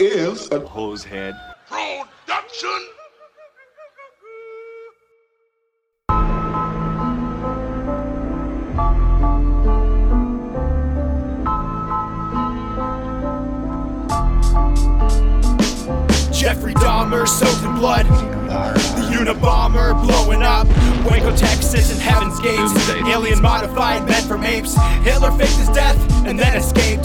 is a hose head. production. Jeffrey Dahmer soaked in blood. The Unabomber blowing up. Waco, Texas, and Heaven's Gates. Doomsday. Alien modified, meant from apes. Hitler faked his death and then escaped.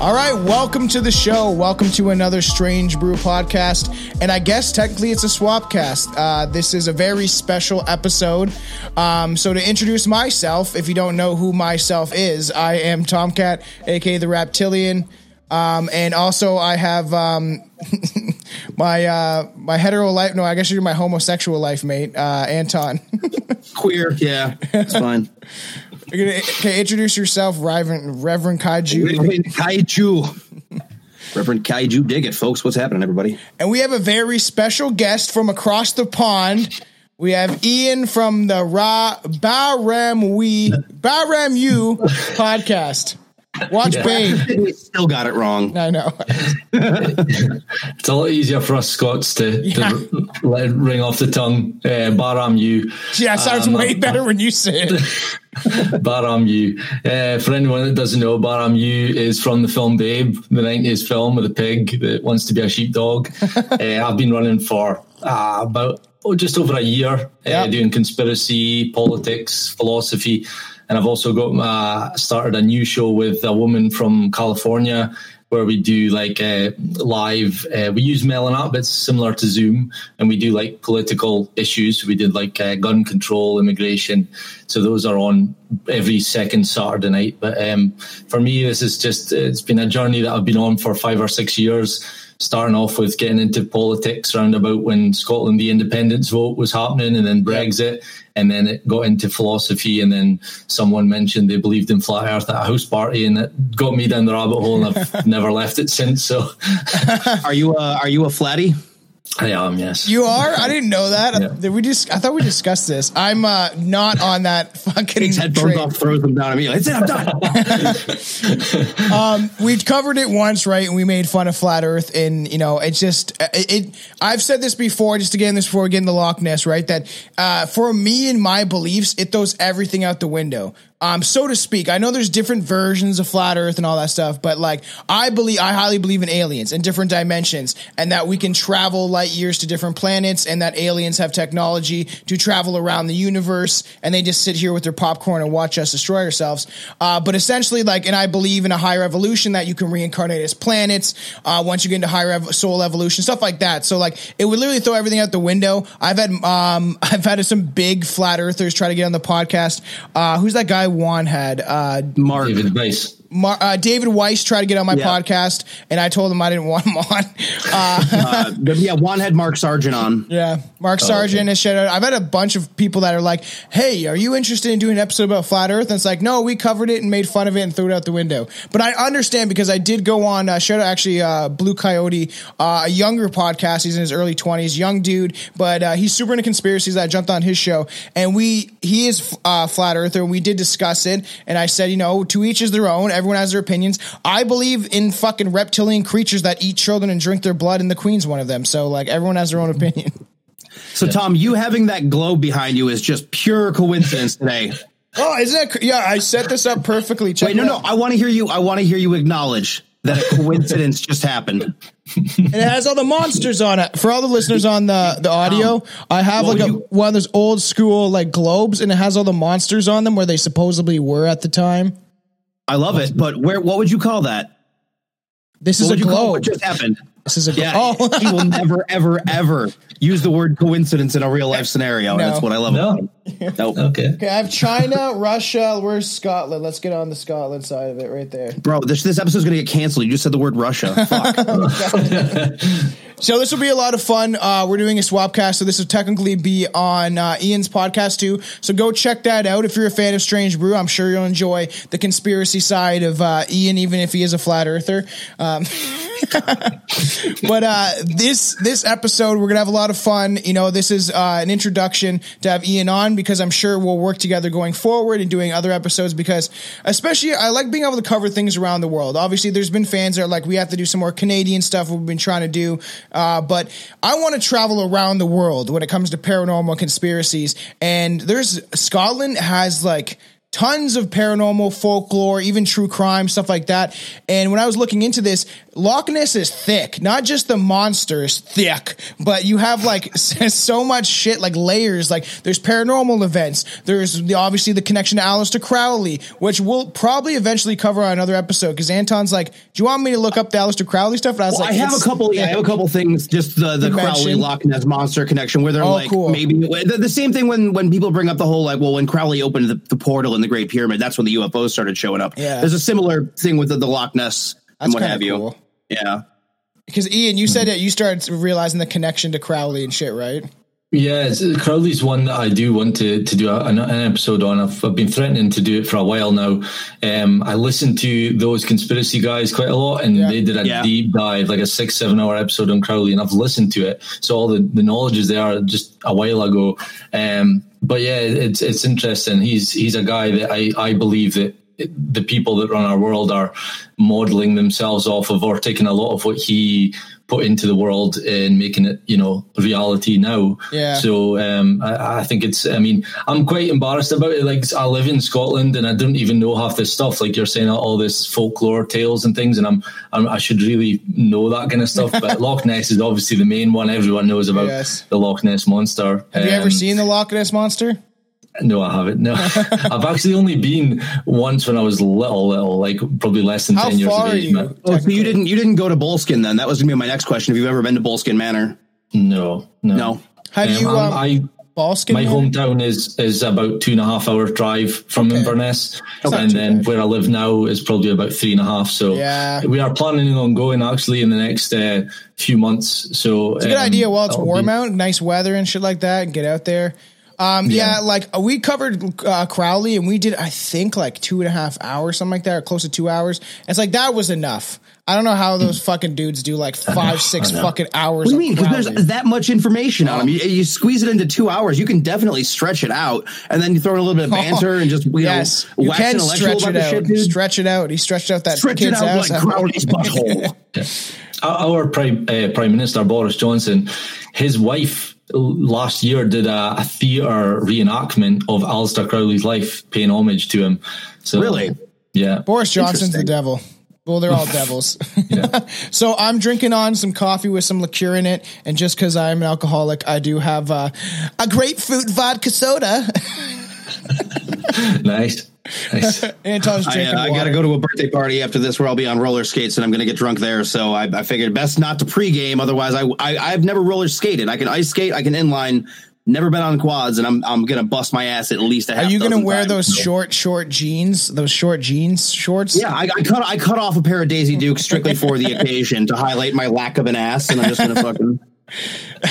All right, welcome to the show. Welcome to another Strange Brew podcast. And I guess technically it's a swap cast. Uh, this is a very special episode. Um, so, to introduce myself, if you don't know who myself is, I am Tomcat, aka the Raptilian. Um, and also, I have um, my uh, my hetero life. No, I guess you're my homosexual life mate, uh, Anton. Queer, yeah, it's fine. You're gonna- okay, introduce yourself, Reverend Reverend Kaiju. Reverend Kaiju. Reverend Kaiju, dig it, folks. What's happening, everybody? And we have a very special guest from across the pond. We have Ian from the Ra Baram We Baram You podcast. Watch Bane. We still got it wrong. I know. It's a lot easier for us Scots to, Yeah. to let it ring off the tongue. Uh, Baram you, Yeah, it sounds Um, way better when you say it. Baram you. Uh, for anyone that doesn't know, Baram you is from the film Babe, the nineties film with a pig that wants to be a sheepdog. uh, I've been running for uh, about oh, just over a year, uh, doing conspiracy, politics, philosophy, and I've also got uh, started a new show with a woman from California where we do like uh, live. Uh, we use Melanup, but it's similar to Zoom, and we do like political issues. We did like uh, gun control, immigration. So those are on every second Saturday night. But um, for me, this is just it's been a journey that I've been on for five or six years. Starting off with getting into politics round about when Scotland the independence vote was happening, and then Brexit, and then it got into philosophy, and then someone mentioned they believed in flat Earth at a house party, and it got me down the rabbit hole, and I've never left it since. So Are you a, are you a flatty? I am, yes. You are? I didn't know that. Yeah. Did we just I thought we discussed this. I'm uh, not on that fucking Takes headphones train. off, throws them down immediately. That's it. I'm done. we've covered it once, right? And we made fun of flat Earth, and you know, it's just it. it I've said this before, just again, this before we get into Loch Ness, right? That uh, for me and my beliefs, it throws everything out the window. Um, so to speak, I know there's different versions of flat Earth and all that stuff, but like I believe, I highly believe in aliens and different dimensions, and that we can travel light years to different planets, and that aliens have technology to travel around the universe, and they just sit here with their popcorn and watch us destroy ourselves. Uh, but essentially, like, and I believe in a higher evolution that you can reincarnate as planets uh, once you get into higher ev- soul evolution, stuff like that. So like, it would literally throw everything out the window. I've had um, I've had some big flat earthers try to get on the podcast. Uh, who's that guy Juan had? Uh, Mark. David Weiss. Mar- uh, David Weiss tried to get on my Yeah. podcast, and I told him I didn't want him on. Uh, Uh, yeah, one had Mark Sargent on. yeah, Mark Sargent has shared out. I've had a bunch of people that are like, "Hey, are you interested in doing an episode about flat Earth?" And it's like, "No, we covered it and made fun of it and threw it out the window." But I understand because I did go on. Uh, shout out actually, uh, Blue Coyote, uh, a younger podcast. He's in his early twenties, young dude, but uh, he's super into conspiracies. I jumped on his show, and we he is uh, flat earther. and We did discuss it, and I said, you know, to each is their own. Everyone has their opinions. I believe in fucking reptilian creatures that eat children and drink their blood, and the queen's one of them. So like, everyone has their own opinion. So Tom, you having that globe behind you is just pure coincidence today. Oh, isn't that? Yeah, I set this up perfectly. Check Wait, no, no. I want to hear you. I want to hear you acknowledge that a coincidence just happened. And it has all the monsters on it. For all the listeners on the the audio, I have Well, like a, you- one of those old school like globes, and it has all the monsters on them where they supposedly were at the time. I love it. But where? What would you call that? This What is a would you call globe. what just happened? This is a Yeah, oh. he will never, ever, ever use the word coincidence in a real life scenario. and That's what I love No. About him. Nope. Okay. Okay, I have China, Russia. Where's Scotland? Let's get on the Scotland side of it right there. Bro, this this episode's gonna get canceled. You just said the word Russia. Fuck. So this will be a lot of fun. Uh, we're doing a swapcast, so this will technically be on uh, Ian's podcast too. So go check that out if you're a fan of Strange Brew. I'm sure you'll enjoy the conspiracy side of uh, Ian, even if he is a flat earther. Um, but uh, this this episode, we're gonna have a lot of fun. You know, this is uh, an introduction to have Ian on because I'm sure we'll work together going forward and doing other episodes. Because especially, I like being able to cover things around the world. Obviously, there's been fans that are like, we have to do some more Canadian stuff. We've been trying to do, uh, but I want to travel around the world when it comes to paranormal conspiracies. And there's Scotland has like tons of paranormal folklore, even true crime, stuff like that. And when I was looking into this, Loch Ness is thick. Not just the monster is thick, but you have like so much shit, like layers. Like there's paranormal events. There's the, obviously the connection to Aleister Crowley, which we'll probably eventually cover on another episode. Because Anton's like, "Do you want me to look up the Aleister Crowley stuff?" And I was Well, like, I have a couple. Yeah, I have a couple things. Just the the Crowley Loch Ness monster connection, where they're Oh, like cool. maybe the, the same thing when when people bring up the whole like, well, when Crowley opened the, the portal in the Great Pyramid, that's when the UFOs started showing up. Yeah. there's a similar thing with the, the Loch Ness That's and what have you. Cool. Yeah, Because Ian, you said that you started realizing the connection to Crowley and shit, right? Yeah, it's, Crowley's one that I do want to, to do a, an, an episode on. I've, I've been threatening to do it for a while now. Um, I listened to those conspiracy guys quite a lot, and Yeah. they did a Yeah. deep dive, like a six, seven hour episode on Crowley, and I've listened to it. So all the, the knowledge is there just a while ago. Um, but yeah, it's it's interesting. He's he's a guy that I, I believe that the people that run our world are modeling themselves off of or taking a lot of what he put into the world and making it, you know, reality now. Yeah. So um, I, I think it's. I mean, I'm quite embarrassed about it. Like I live in Scotland and I don't even know half this stuff. Like you're saying, all this folklore tales and things, and I'm, I'm I should really know that kind of stuff. But Loch Ness is obviously the main one. Everyone knows about Yes. the Loch Ness monster. Have you ever Um, seen the Loch Ness monster? No, I haven't. No, I've actually only been once when I was little, little, like probably less than How ten years far of are age. you? Oh, so you didn't you didn't go to Boleskine then? That was gonna be my next question. Have you ever been to Boleskine Manor? No, no, No. Have you, I'm- um, I Boleskine? my Manor? hometown is is about two and a half hour drive from Inverness, not and then bad. where I live now is probably about three and a half. So Yeah. we are planning on going actually in the next uh, few months. So It's a good idea while it's warm out, nice weather and shit like that, and get out there. Um, yeah. Yeah. like uh, we covered uh, Crowley and we did, I think, like two and a half hours, something like that, or close to two hours. It's like that was enough. I don't know how those fucking dudes do like five, six fucking hours. What do you mean? Because there's that much information on them. You, you squeeze it into two hours, you can definitely stretch it out, and then you throw in a little bit of banter and just you yes, know, you can stretch it out. shit, stretch it out. He stretched out that Stretch it kid's out house. like Crowley's butthole. Our, our prime uh, prime minister Boris Johnson, his wife last year did a, a theatre reenactment of Aleister Crowley's life, paying homage to him. So Really? yeah. Boris Johnson's the devil. Well, they're all devils. so I'm drinking on some coffee with some liqueur in it, and just because I'm an alcoholic, I do have uh, a grapefruit vodka soda. nice. Nice. Anton's I, drinking uh, I got to go to a birthday party after this where I'll be on roller skates and I'm going to get drunk there. So I, I figured best not to pregame. Otherwise, I, I I've never roller skated. I can ice skate. I can inline. Never been on quads, and I'm I'm gonna bust my ass at least a half. Are you going to wear times. those short, short jeans? Those short jeans shorts? Yeah, I, I cut I cut off a pair of Daisy Dukes strictly for the occasion to highlight my lack of an ass, and I'm just gonna fucking.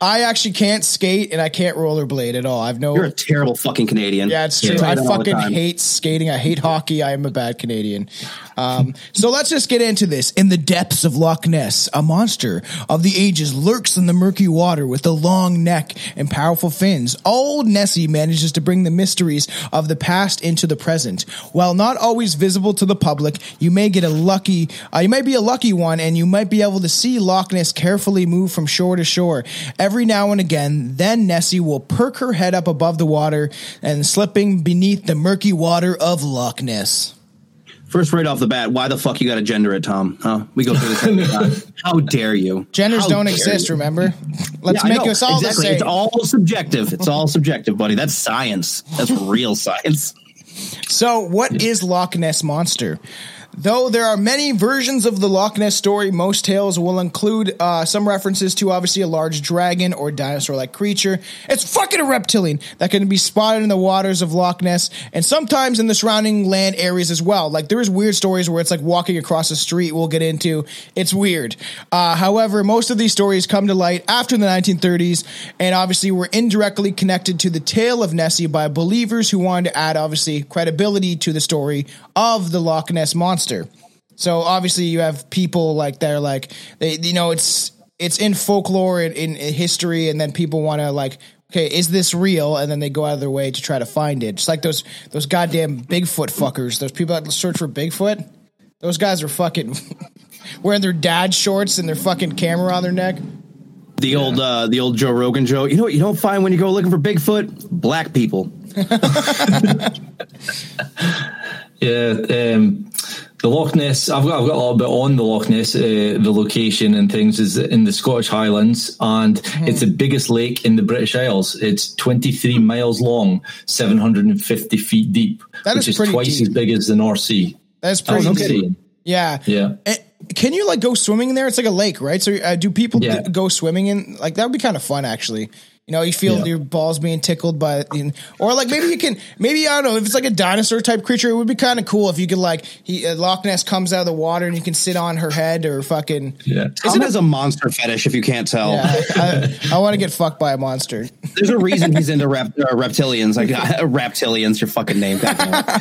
I actually can't skate and I can't rollerblade at all. I've no. You're a terrible fucking Canadian. Yeah, it's true. you I that all the fucking hate skating. I hate hockey. I am a bad Canadian. Um, so let's just get into this. In the depths of Loch Ness, a monster of the ages lurks in the murky water with a long neck and powerful fins. Old Nessie manages to bring the mysteries of the past into the present. While not always visible to the public, you may get a lucky, uh, you might be a lucky one, and you might be able to see Loch Ness carefully move from shore to shore. Every now and again, then Nessie will perk her head up above the water and slipping beneath the murky water of Loch Ness. First, right off the bat, why the fuck you got to gender it, Tom? Huh? We go through this. How dare you? Genders How don't exist, you? remember? Let's Yeah, make us all exactly. the same. It's all subjective. It's all subjective, buddy. That's science. That's real science. So, what is Loch Ness monster? Though there are many versions of the Loch Ness story, most tales will include uh, some references to obviously a large dragon or dinosaur like creature. It's fucking a reptilian that can be spotted in the waters of Loch Ness and sometimes in the surrounding land areas as well. Like there is weird stories where it's like walking across the street, we'll get into. It's weird. Uh, however, most of these stories come to light after the 1930s and obviously were indirectly connected to the tale of Nessie by believers who wanted to add obviously credibility to the story of the Loch Ness monster. So obviously you have people like they're like they you know it's it's in folklore and in, in history and then people want to like okay is this real and then they go out of their way to try to find it just like those those goddamn Bigfoot fuckers those people that search for Bigfoot those guys are fucking wearing their dad shorts and their fucking camera on their neck The old uh, the old Joe Rogan Joe You know what you don't find when you go looking for Bigfoot? Black people. Yeah, um, the Loch Ness. I've got I've got a little bit on the Loch Ness, uh, the location and things is in the Scottish Highlands, and Hmm. it's the biggest lake in the British Isles. It's 23 miles long, 750 feet deep, That which is is, twice deep. as big as the North Sea. that's pretty kidding. yeah Yeah. Eh, can you like go swimming in there it's like a lake right so uh, do people Yeah. d- go swimming in like that would be kind of fun actually you know, you feel Yeah. your balls being tickled by, or like maybe you can, maybe I don't know if it's like a dinosaur type creature. It would be kind of cool if you could like he uh, Loch Ness comes out of the water and you can sit on her head or fucking. Yeah. Tom has a monster fetish, if you can't tell. Yeah, I, I, want to get fucked by a monster. There's a reason he's into rep, uh, reptilians. Like uh, reptilians, your fucking name. goddamn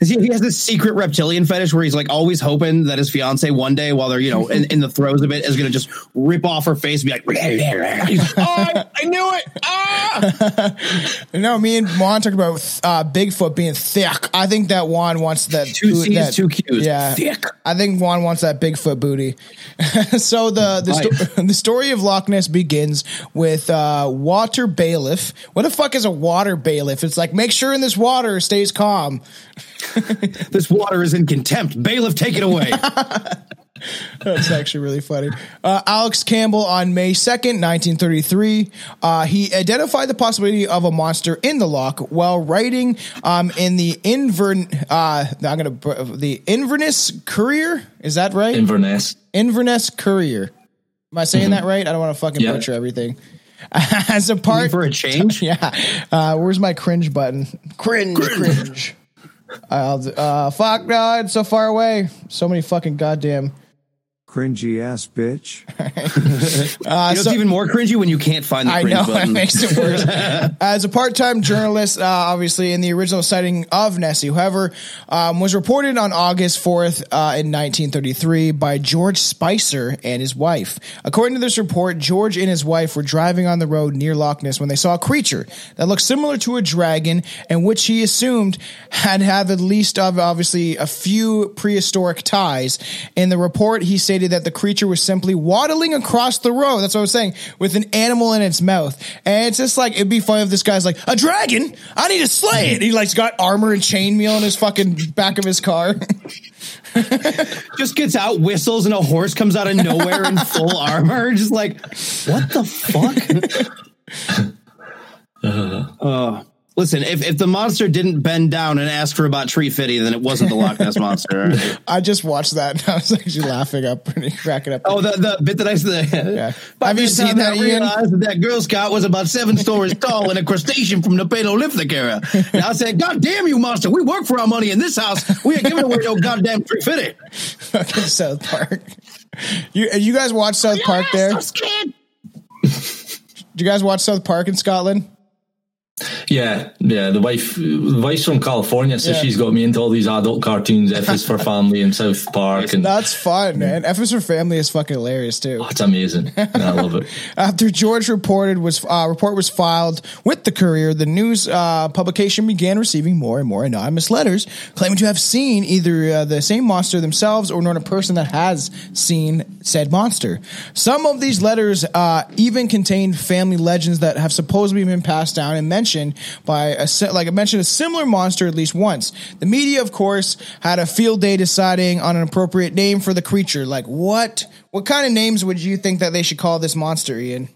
he, he has this secret reptilian fetish where he's like always hoping that his fiance one day, while they're you know in, in the throes of it, is going to just rip off her face and be like, He's "Oh, I, I knew it!" Ah! You know, me and Juan talked about uh, Bigfoot being thick. I think that Juan wants that. Two boot- C's, that- two Q's. Yeah, Thick. I think Juan wants that Bigfoot booty. so the the, sto- the story of Loch Ness begins with uh, water bailiff. What the fuck is a water bailiff? It's like make sure in this water stays calm. This water is in contempt. Bailiff, take it away. That's actually really funny. Uh, Alex Campbell on May 2nd, 1933, uh, he identified the possibility of a monster in the loch while writing um, in the Invern, uh, I'm going to, the Inverness Courier. Is that right? Inverness. Inverness Courier. Am I saying that right? I don't want to fucking Yeah. butcher everything. As a part for a change. yeah. Uh, where's my cringe button? Cringe, cringe. I'll, uh, fuck, no, it's so far away. So many fucking goddamn. Cringy ass bitch. you know, it's even more cringy when you can't find the I cringe know button. it makes it worse. As a part-time journalist, uh, obviously in the original sighting of Nessie, however, um, was reported on August fourth uh, in 1933 by George Spicer and his wife. According to this report, George and his wife were driving on the road near Loch Ness when they saw a creature that looked similar to a dragon, and which he assumed had have at least of obviously a few prehistoric ties. In the report, he stated that the creature was simply waddling across the road. That's what I was saying, with an animal in its mouth. And it's just like it'd be funny if this guy's like, a dragon? I need to slay it. He like's got armor and chainmail in his fucking back of his car. just gets out, whistles, and a horse comes out of nowhere in full armor. Just like, what the fuck? uh, listen, if, if the monster didn't bend down and ask for about tree fitty, then it wasn't the Loch Ness monster. all right? I just watched that and I was actually laughing up and cracking up. Oh, the, the bit that I said. Yeah. By Have you seen that, I Ian? realized that that Girl Scout was about seven stories tall and a crustacean from the Paleolithic era. And I said, God damn you, monster. We work for our money in this house. We ain't giving away no goddamn tree fitty. fucking South Park. You uh, you guys watch South Park there? kid. Did you guys watch South Park in Scotland? Yeah, yeah. The wife, the wife's from California, so Yeah. she's got me into all these adult cartoons. F is for Family and South Park, and That's fun, man. F is for Family is fucking hilarious too. oh, it's amazing. I love it. After George reported was uh, report was filed with the Courier, the news uh, publication began receiving more and more anonymous letters claiming to have seen either uh, the same monster themselves or known a person that has seen said monster. Some of these letters uh, even contained family legends that have supposedly been passed down and mentioned by a like I mentioned a similar monster at least once. The media, of course, had a field day deciding on an appropriate name for the creature. Like what? What kind of names would you think that they should call this monster, Ian?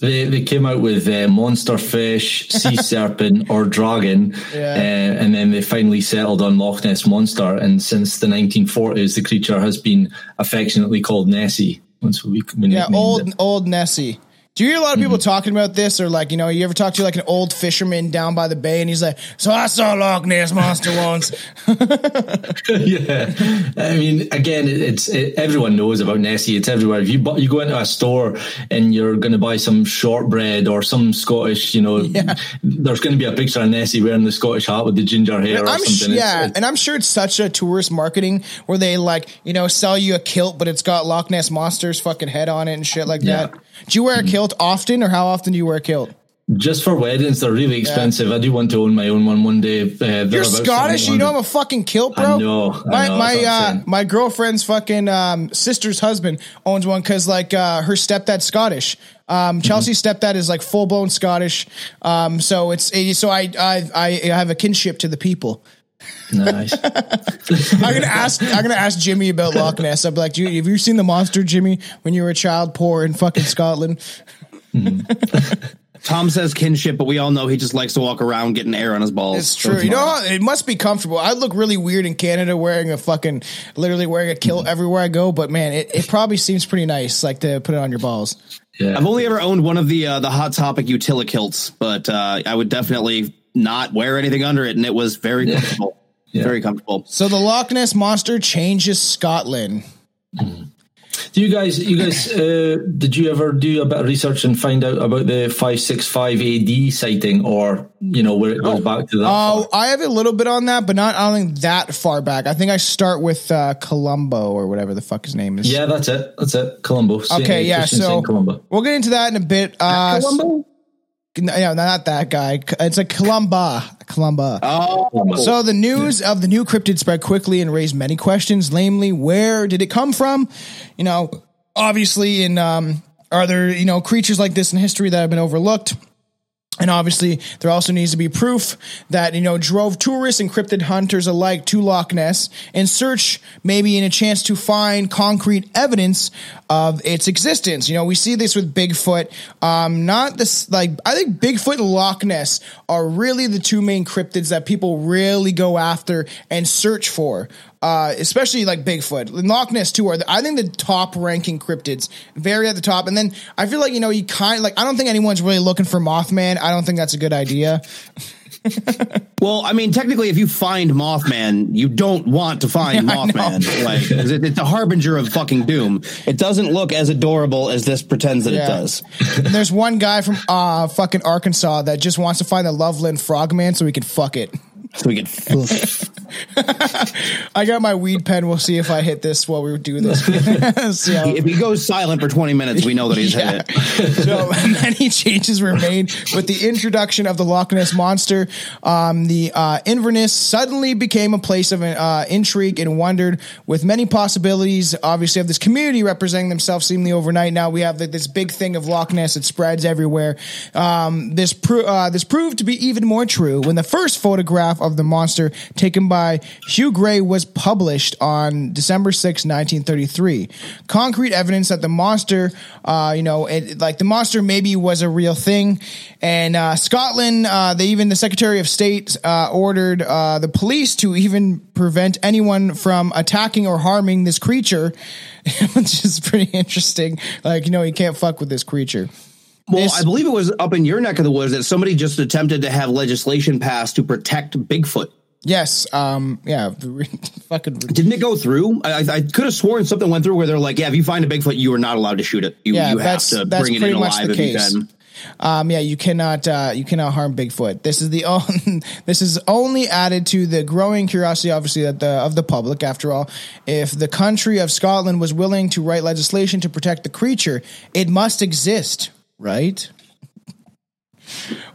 They, they came out with uh, monster fish, sea serpent, or dragon, Yeah. uh, and then they finally settled on Loch Ness monster. And since the 1940s, the creature has been affectionately called Nessie. That's what we, we Yeah, old it. old Nessie. Do you hear a lot of people Mm-hmm. talking about this, or like you know, you ever talk to like an old fisherman down by the bay, and he's like, "So I saw Loch Ness monster once." yeah, I mean, again, it, it's it, everyone knows about Nessie. It's everywhere. If you bu- you go into a store and you're going to buy some shortbread or some Scottish, you know, there's going to be a picture of Nessie wearing the Scottish hat with the ginger hair or I'm something. sh- It's- yeah, it's- and I'm sure it's such a tourist marketing where they like you know sell you a kilt, but it's got Loch Ness monster's fucking head on it and shit like Yeah. that. Do you wear a kilt often, or how often do you wear a kilt? just for weddings, they're really expensive. I do want to own my own one one day. Uh, You're Scottish. You know I'm a fucking kilt, bro. I know, I my know, my that's what I'm uh, my girlfriend's fucking um, sister's husband owns one because like uh, her stepdad's Scottish. Um, Mm-hmm. Chelsea's stepdad is like full blown Scottish. Um, so it's so I, I I have a kinship to the people. Nice. I'm gonna ask. I'm gonna ask Jimmy about Loch Ness. I'll be like, "Do you- have you seen the monster, Jimmy, when you were a child, poor in fucking Scotland? Tom says kinship, but we all know he just likes to walk around getting air on his balls. It's So true. You know, it must be comfortable. I look really weird in Canada wearing a fucking, literally wearing a kilt everywhere I go. But man, it, it probably seems pretty nice, like to put it on your balls. Yeah. I've only ever owned one of the uh, the hot topic Utilikilts, but uh, I would definitely not wear anything under it, and it was very comfortable. Very comfortable. So the Loch Ness monster changes Scotland. Do you guys, you guys, uh, did you ever do a bit of research and find out about the 565 AD sighting or, you know, where it goes back to that? Oh, far? I have a little bit on that, but not I don't think that far back. I think I start with uh, Columbo or whatever the fuck his name is. yeah, that's it. That's it. Colombo. Saint- Okay, yeah. Christian So Saint we'll get into that in a bit. Uh, Columbo? No, not that guy. It's a Columba. Columba. Oh, So the news of the new cryptid spread quickly and raised many questions. Namely, where did it come from? You know, obviously, in um, are there you know creatures like this in history that have been overlooked? And obviously, there also needs to be proof that, you know, drove tourists and cryptid hunters alike to Loch Ness in search, maybe in a chance to find concrete evidence of its existence. You know, we see this with Bigfoot. Um, not this, like, I think Bigfoot and Loch Ness are really the two main cryptids that people really go after and search for. Uh, especially like Bigfoot Loch Ness too are the, I think the top ranking cryptids, very at the top. And then I feel like you know you kind like I don't think anyone's really looking for Mothman. I don't think that's a good idea. well, I mean, technically, if you find Mothman, you don't want to find Yeah, Mothman. Like, it's a harbinger of fucking doom. It doesn't look as adorable as this pretends that Yeah. it does. And there's one guy from uh fucking Arkansas that just wants to find the Loveland Frogman so he can fuck it. So we can. I got my weed pen. We'll see if I hit this while we do this. If he goes silent for 20 minutes, we know that he's Yeah. hit it. so many changes were made with the introduction of the Loch Ness monster. Um, the uh, Inverness suddenly became a place of uh, intrigue and wondered, with many possibilities. Obviously, of this community representing themselves seemingly overnight. Now we have the, this big thing of Loch Ness; it spreads everywhere. Um, this pro- uh, this proved to be even more true when the first photograph of the monster, taken by Hugh Gray, was published on December 6, 1933. Concrete evidence that the monster, uh, you know, it, like the monster maybe was a real thing. And uh, Scotland, uh, they even the Secretary of State uh, ordered uh, the police to even prevent anyone from attacking or harming this creature, which is pretty interesting. Like, you know, you can't fuck with this creature. Well, This- I believe it was up in your neck of the woods that somebody just attempted to have legislation passed to protect Bigfoot. Yes, um, yeah, fucking Didn't it go through? I, I, could have sworn something went through where they're like, yeah, if you find a Bigfoot, you are not allowed to shoot it. You, Yeah, you have to bring it pretty in much alive the if case. you can. Um, yeah, you cannot uh, you cannot harm Bigfoot. This is the only, this is only added to the growing curiosity, obviously, that the of the public. After all, if the country of Scotland was willing to write legislation to protect the creature, it must exist, right?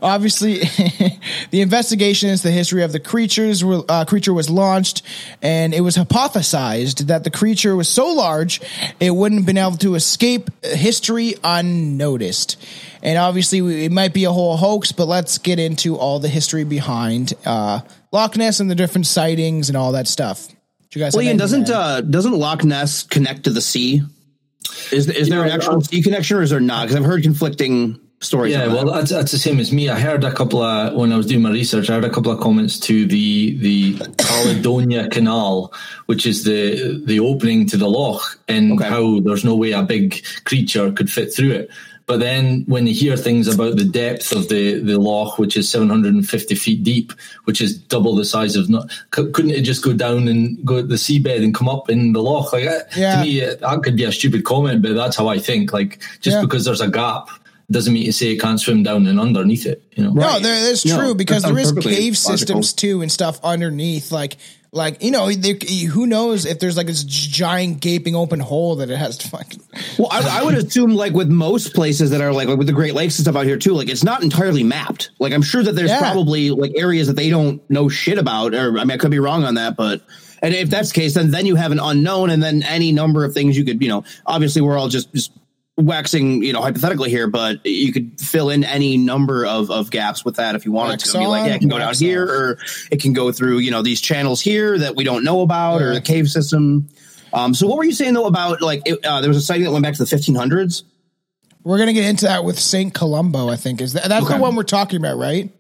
Obviously, the investigation into the history of the creatures were, uh, creature was launched, and it was hypothesized that the creature was so large it wouldn't have been able to escape history unnoticed. And obviously, we- it might be a whole hoax, but let's get into all the history behind uh, Loch Ness and the different sightings and all that stuff. Do you guys? Well, Ian, doesn't uh, doesn't Loch Ness connect to the sea? Is is there an know, actual uh, sea connection, or is there not? Because I've heard conflicting stories. Yeah, well, that's, that's the same as me. I heard a couple of when I was doing my research. I heard a couple of comments to the the Caledonia Canal, which is the the opening to the loch, and Okay. how there's no way a big creature could fit through it. But then when you hear things about the depth of the the loch, which is 750 feet deep, which is double the size of, not, c- couldn't it just go down and go to the seabed and come up in the loch? Like uh, Yeah. to me, uh, that could be a stupid comment, but that's how I think. Like just Yeah. because there's a gap doesn't mean to say it can't swim down and underneath it. You know, No, there, that's true that because there sounds cave logical. systems too and stuff underneath. Like, like you know, there, who knows if there's like this giant gaping open hole that it has to fucking. Well, I, I would assume like with most places that are like, like with the Great Lakes and stuff out here too, like it's not entirely mapped. Like I'm sure that there's Yeah. probably like areas that they don't know shit about, or I mean I could be wrong on that, but and if that's the case, then then you have an unknown, and then any number of things you could, you know, obviously we're all just just waxing, you know, hypothetically here, but you could fill in any number of of gaps with that if you wanted to. Be like, yeah, it can go down Wax here, or it can go through, you know, these channels here that we don't know about, or the cave system. Um, so what were you saying though about like it, uh, there was a sighting that went back to the 1500s? We're gonna get into that with Saint Columbo. I think is that that's the one we're talking about, right?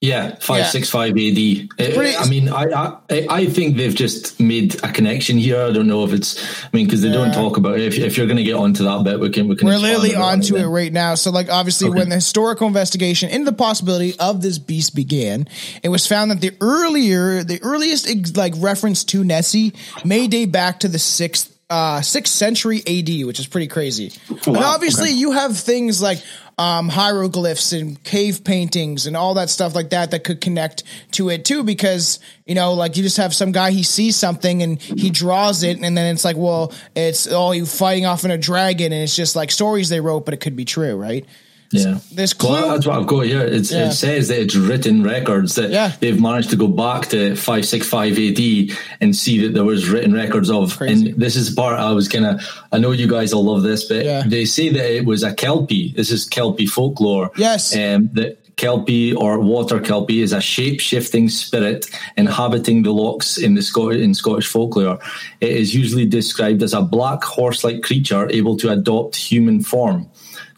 Yeah, five Yeah. six five AD. Uh, pretty- I mean, I, I I think they've just made a connection here. I don't know if it's. I mean, because they Yeah. don't talk about it. If, if you're going to get onto that bit, we can we can. We're literally on onto it then. right now. So, like, obviously, Okay. when the historical investigation into the possibility of this beast began, it was found that the earlier, the earliest like reference to Nessie may date back to the sixth. Uh, sixth century AD, which is pretty crazy. and wow. obviously, you have things like um, hieroglyphs and cave paintings and all that stuff like that that could connect to it too. Because you know, like you just have some guy he sees something and he draws it, and then it's like, well, it's oh, you fighting off in a dragon, and it's just like stories they wrote, but it could be true, right? Yeah, There's Well, that's what I've got here. It's, Yeah. It says that it's written records that Yeah. they've managed to go back to five six five AD and see that there was written records of. Crazy. And this is the part I was gonna. I know you guys will love this, but Yeah. they say that it was a kelpie. This is kelpie folklore. Yes. um, that kelpie or water kelpie is a shape shifting spirit inhabiting the lochs in the Scot- in Scottish folklore. It is usually described as a black horse like creature able to adopt human form.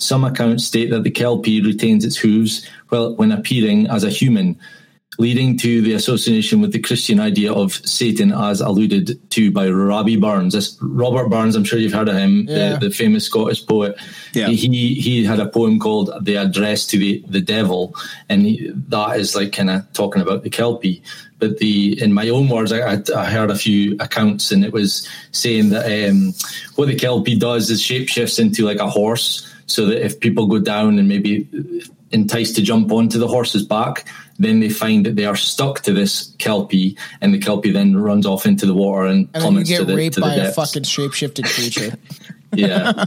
Some accounts state that the kelpie retains its hooves well, when appearing as a human, leading to the association with the Christian idea of Satan, as alluded to by Robbie Burns. This, Robert Burns, I'm sure you've heard of him, Yeah. the, the famous Scottish poet. Yeah. He he had a poem called "The Address to the the Devil," and he, that is like kind of talking about the kelpie. But the in my own words, I, I, I heard a few accounts, and it was saying that um, what the kelpie does is shapeshifts into like a horse, so that if people go down and maybe enticed to jump onto the horse's back, then they find that they are stuck to this kelpie, and the kelpie then runs off into the water and, And plummets get to the, raped to the by a depths. fucking shapeshifted creature. Yeah.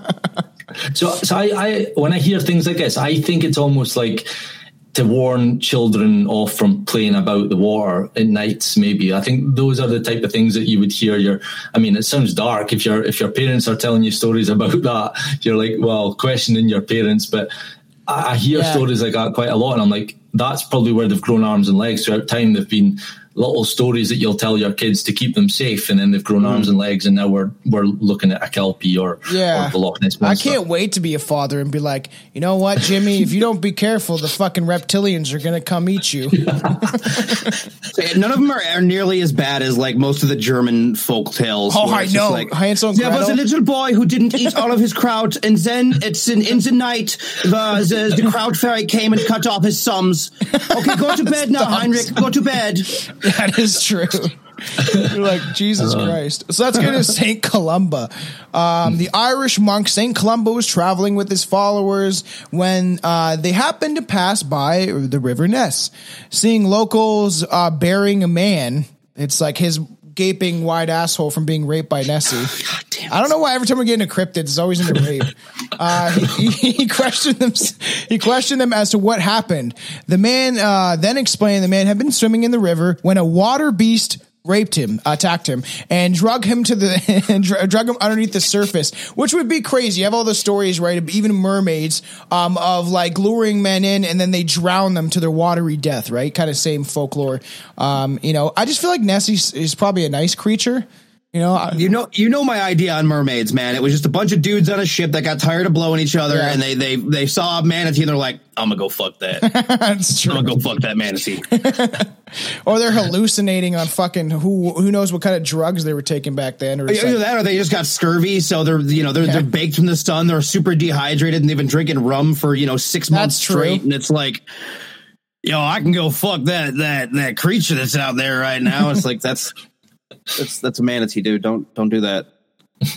so, so I, I, when I hear things like this, I think it's almost like to warn children off from playing about the water at nights. Maybe I think those are the type of things that you would hear. Your, I mean, it sounds dark if your if your parents are telling you stories about that. You're like, well, questioning your parents, but. I I hear Yeah. stories like that quite a lot, and I'm like, that's probably where they've grown arms and legs throughout time. They've been little stories that you'll tell your kids to keep them safe, and then they've grown arms and mm. legs, and now we're we're looking at a kelpie or, Yeah. or the Loch Ness monster. I can't wait to be a father and be like, you know what, Jimmy, if you don't be careful, the fucking reptilians are gonna come eat you. None of them are, are nearly as bad as like most of the German folk tales. Oh, where I it's just know. Like, Hansel and there was a little boy who didn't eat all of his kraut, and then it's in, in the night the, the the kraut fairy came and cut off his thumbs. Okay, go to bed now, Heinrich. Go to bed. That is true. You're like Jesus Christ. So let's get to Saint Columba. Um, the Irish monk Saint Columba was traveling with his followers when uh, they happened to pass by the River Ness. Seeing locals uh, burying a man, it's like his gaping wide asshole from being raped by Nessie. I don't know why every time we get into cryptids, it's always into rape. Uh, he, he, he questioned them. He questioned them as to what happened. The man uh, then explained the man had been swimming in the river when a water beast raped him, attacked him, and drug him to the and dr- drug him underneath the surface, which would be crazy. You have all the stories, right? Even mermaids, um, of like luring men in and then they drown them to their watery death, right? Kind of same folklore. Um, you know, I just feel like Nessie is probably a nice creature. You know, I- You know, you know my idea on mermaids, man. It was just a bunch of dudes on a ship that got tired of blowing each other, Yeah. and they they they saw a manatee, and they're like, "I'm gonna go fuck that. that's true. I'm gonna go fuck that manatee." Or they're hallucinating on fucking who who knows what kind of drugs they were taking back then. Or Either like- that, or they just got scurvy, so they're you know they're Yeah. they're baked from the sun, they're super dehydrated, and they've been drinking rum for you know six months That's true. straight, and it's like, yo, I can go fuck that that that creature that's out there right now. It's like that's that's that's a manatee, dude. Don't don't do that.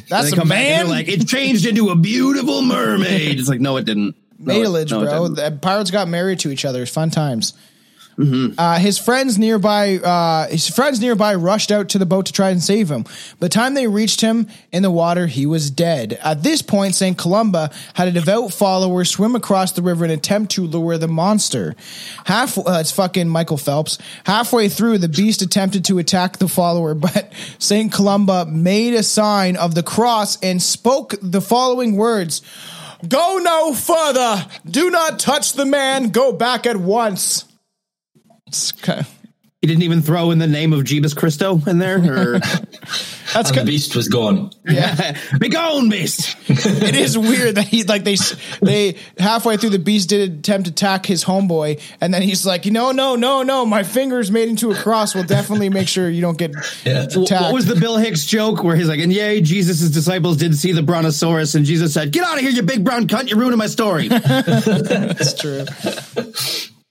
that's a come back and man. like, it changed into a beautiful mermaid. It's like, no, it didn't. No, it- no, bro. didn't. The pirates got married to each other. Fun times. Mm-hmm. Uh, his friends nearby, uh, his friends nearby rushed out to the boat to try and save him. By the time they reached him in the water, he was dead. At this point, Saint Columba had a devout follower swim across the river and attempt to lure the monster. Half, uh, it's fucking Michael Phelps. Halfway through, the beast attempted to attack the follower, but Saint Columba made a sign of the cross and spoke the following words. Go no further. Do not touch the man. Go back at once. It's kind of- He didn't even throw in the name of Jeebus Christo in there. Or, that's And the beast was gone. Yeah, Be gone, beast. it is weird that he like they they halfway through the beast did attempt to attack his homeboy and then he's like no no no no my fingers made into a cross will definitely make sure you don't get Yeah. attacked. What was the Bill Hicks joke where he's like, and yay, Jesus' disciples did see the brontosaurus, and Jesus said, Get out of here, you big brown cunt, you're ruining my story. That's true.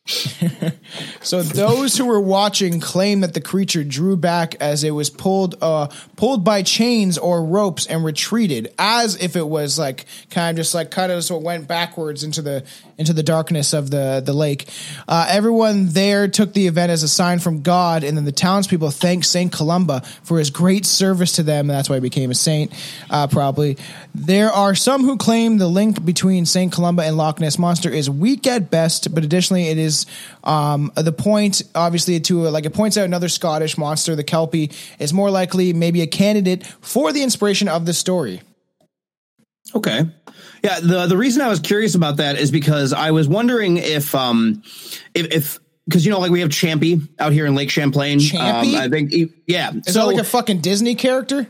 so those who were watching claim that the creature drew back as it was pulled uh pulled by chains or ropes and retreated as if it was like kind of just like kind of so it went backwards into the into the darkness of the the lake. Uh, everyone there took the event as a sign from God, and then the townspeople thanked Saint Columba for his great service to them. That's why he became a saint. Uh, probably there are some who claim the link between Saint Columba and Loch Ness monster is weak at best, but additionally it is um, the point obviously to like it points out another Scottish monster, the Kelpie, is more likely maybe a candidate for the inspiration of the story. Okay. Yeah, the the reason I was curious about that is because I was wondering if um if if because you know like we have Champy out here in Lake Champlain. Champy? Um, I think he- yeah. Is so that like a fucking Disney character?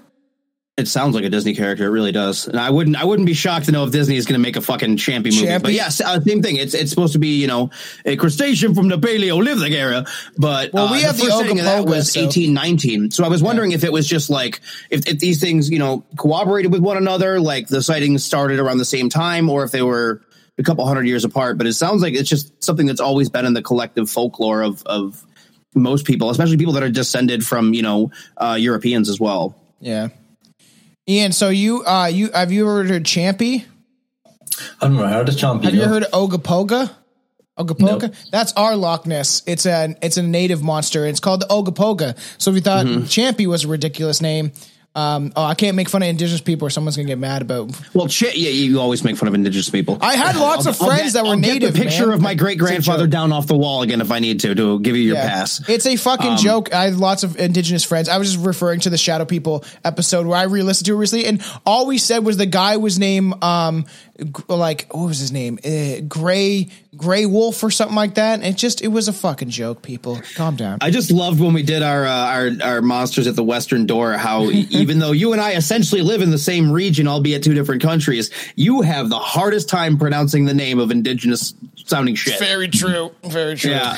It sounds like a Disney character. It really does. And I wouldn't I wouldn't be shocked to know if Disney is going to make a fucking Champy movie. But yes, uh, same thing. It's it's supposed to be you know a crustacean from the Paleolithic era. But Well, we uh, have the first setting of that was so- eighteen nineteen. So I was wondering if it was just like if, if these things you know cooperated with one another, like the sightings started around the same time, or if they were a couple hundred years apart. But it sounds like it's just something that's always been in the collective folklore of of most people, especially people that are descended from you know uh, Europeans as well. Yeah. Ian, so you uh you have you ever heard of Champy? I've never heard of Champion. Have you heard of Ogopogo? Ogopogo? No. That's our Loch Ness. It's a it's a native monster. It's called the Ogopogo. So if you thought Mm-hmm. Champy was a ridiculous name, um, oh, I can't make fun of indigenous people or someone's gonna get mad about. Well, chi- yeah, you always make fun of indigenous people. I had lots of I'll friends get- that were I'll get native. the picture man. of my great grandfather It's a joke. down off the wall again if I need to to give you your Yeah. pass. It's a fucking Um, joke. I have lots of indigenous friends. I was just referring to the Shadow People episode where I re-listened to it recently, and all we said was the guy was named um like what was his name? Uh, Gray Gray Wolf or something like that. It just it was a fucking joke. People, calm down. I just loved when we did our uh, our our monsters at the Western Door. How even though you and I essentially live in the same region, albeit two different countries, you have the hardest time pronouncing the name of indigenous sounding shit. Very true. Very true. Yeah.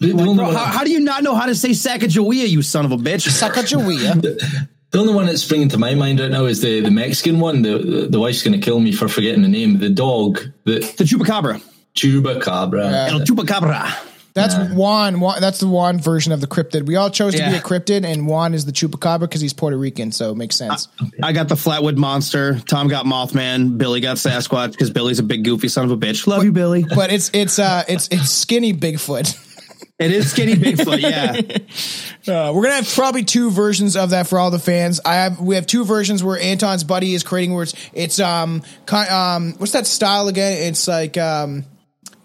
The, the Like, bro, how, how do you not know how to say Sacagawea, you son of a bitch? Sacagawea. the only one that's springing to my mind right now is the, the Mexican one. The, the the wife's going to kill me for forgetting the name. The dog, the the Chupacabra. Chupacabra. El Chupacabra. That's Juan, Juan. That's the Juan version of the cryptid. We all chose to be a cryptid, and Juan is the chupacabra because he's Puerto Rican, so it makes sense. I got the Flatwood Monster. Tom got Mothman. Billy got Sasquatch because Billy's a big goofy son of a bitch. Love you, Billy. but it's it's uh it's it's skinny Bigfoot. It is skinny Bigfoot. Yeah. Uh, we're gonna have probably two versions of that for all the fans. I have we have two versions where Anton's buddy is creating where it's it's um um what's that style again? It's like um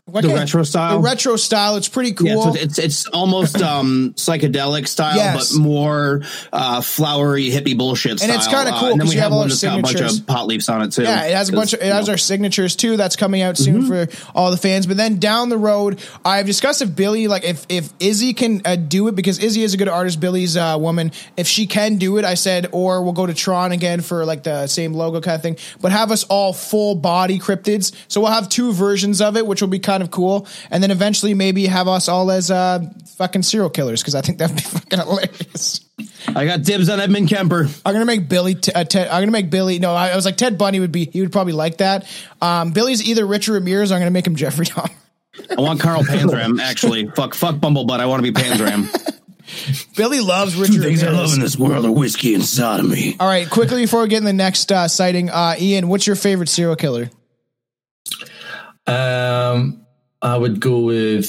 Why The retro style? The retro style. It's pretty cool. Yeah, so it's it's almost um psychedelic style, Yes. but more uh flowery hippie bullshit And style. it's kinda Uh, cool because 'cause we have have all one our that's got a bunch of pot leaves on it too. Yeah, it has a bunch of it has our signatures too. That's coming out soon Mm-hmm. for all the fans. But then down the road, I've discussed if Billy, like if if Izzy can uh, do it because Izzy is a good artist. Billy's a woman. If she can do it, I said, or we'll go to Tron again for like the same logo kind of thing. But have us all full body cryptids. So we'll have two versions of it, which will be kind of cool. And then eventually maybe have us all as uh fucking serial killers because I think that'd be fucking hilarious. I got dibs on Edmund Kemper. I'm gonna make Billy. T- uh, Ted, I'm gonna make Billy. No, I, I was like Ted Bundy would be. He would probably like that. Um, Billy's either Richard Ramirez. Or I'm gonna make him Jeffrey Dahmer. I want Carl Panzram actually. fuck fuck Bumblebutt. I want to be Panzram. Billy loves Richard Two Ramirez. I love in this world are whiskey and sodomy. All right, quickly before we get in the next uh, sighting, uh, Ian, what's your favorite serial killer? Um, I would go with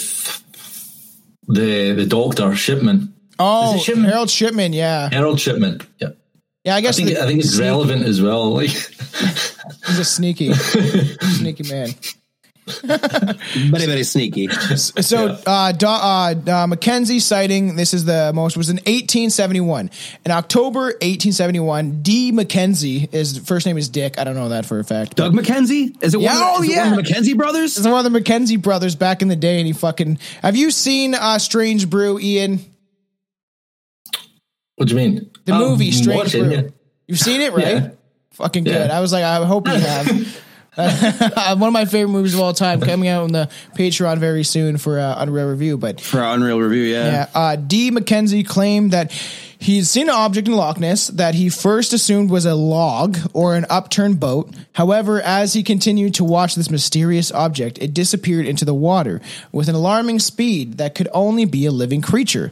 the the doctor Shipman, Oh, Is it Shipman? Harold Shipman. Yeah, Harold Shipman. Yeah, yeah. I I guess think the- I think it's sneaky- relevant as well. Like, He's a sneaky, sneaky man. Very very sneaky. So, uh, Do- uh, uh, Mackenzie sighting. This is the most was in 1871. In October 1871, D. Mackenzie is first name is Dick. I don't know that for a fact. Doug Mackenzie Is it Yeah, one, of oh, the, is it yeah. one of the McKenzie brothers? It's one of the McKenzie brothers back in the day, and he fucking. Have you seen uh, Strange Brew, Ian? what do you mean? The I'm movie Strange Brew. yeah. You've seen it, right? Yeah. Fucking Yeah. good. I was like, I hope you have. one of my favorite movies of all time, coming out on the Patreon very soon for uh, Unreal Review. But For Unreal Review, yeah. yeah, uh, D. McKenzie claimed that he's seen an object in Loch Ness that he first assumed was a log or an upturned boat. However, as he continued to watch this mysterious object, it disappeared into the water with an alarming speed that could only be a living creature.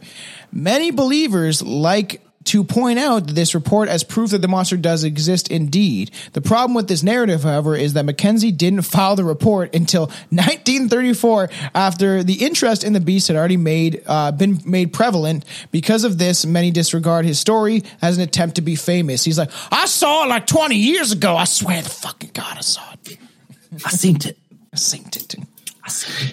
Many believers like to point out this report as proof that the monster does exist indeed. The problem with this narrative, however, is that Mackenzie didn't file the report until 1934 after the interest in the beast had already made uh, been made prevalent. Because of this, many disregard his story as an attempt to be famous. He's like, I saw it like 20 years ago. I swear to fucking God, I saw it. I synced it. I synced it.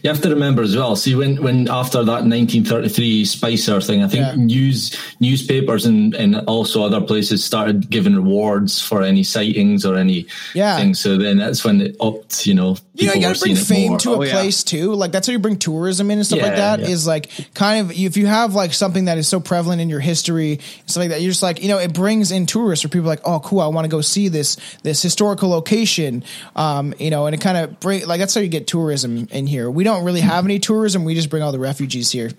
You have to remember as well. See, when when after that 1933 Spicer thing, I think Yeah. news newspapers and and also other places started giving rewards for any sightings or any Yeah. things. So then that's when it upped. You know, You know, you gotta bring fame to a Oh, yeah. place too. Like that's how you bring tourism in and stuff like Yeah, that. Is like kind of if you have like something that is so prevalent in your history and stuff like that. You're just like you know it brings in tourists or people like oh cool I want to go see this this historical location. Um, you know, and it kind of bring like that's how you get tourism in here. We don't really have any tourism. We just bring all the refugees here.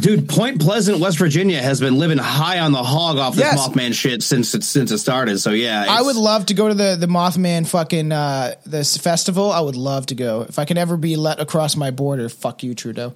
Dude, Point Pleasant, West Virginia has been living high on the hog off this Yes. Mothman shit since it since it started. So yeah, I would love to go to the the Mothman fucking uh this festival. I would love to go if I can ever be let across my border. Fuck you, Trudeau.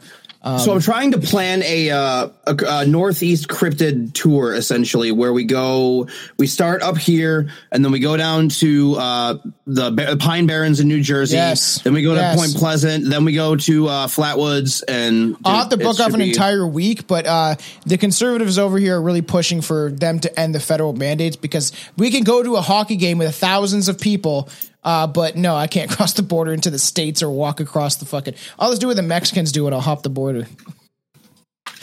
So I'm trying to plan a, uh, a, a northeast cryptid tour, essentially, where we go. We start up here, and then we go down to uh, the Pine Barrens in New Jersey. Yes. Then we go Yes. to Point Pleasant. Then we go to uh, Flatwoods, and I'll have to book off an be- entire week, but uh, the conservatives over here are really pushing for them to end the federal mandates because we can go to a hockey game with thousands of people, uh, but no, I can't cross the border into the states or walk across the fucking. I'll just do what the Mexicans do and I'll hop the border.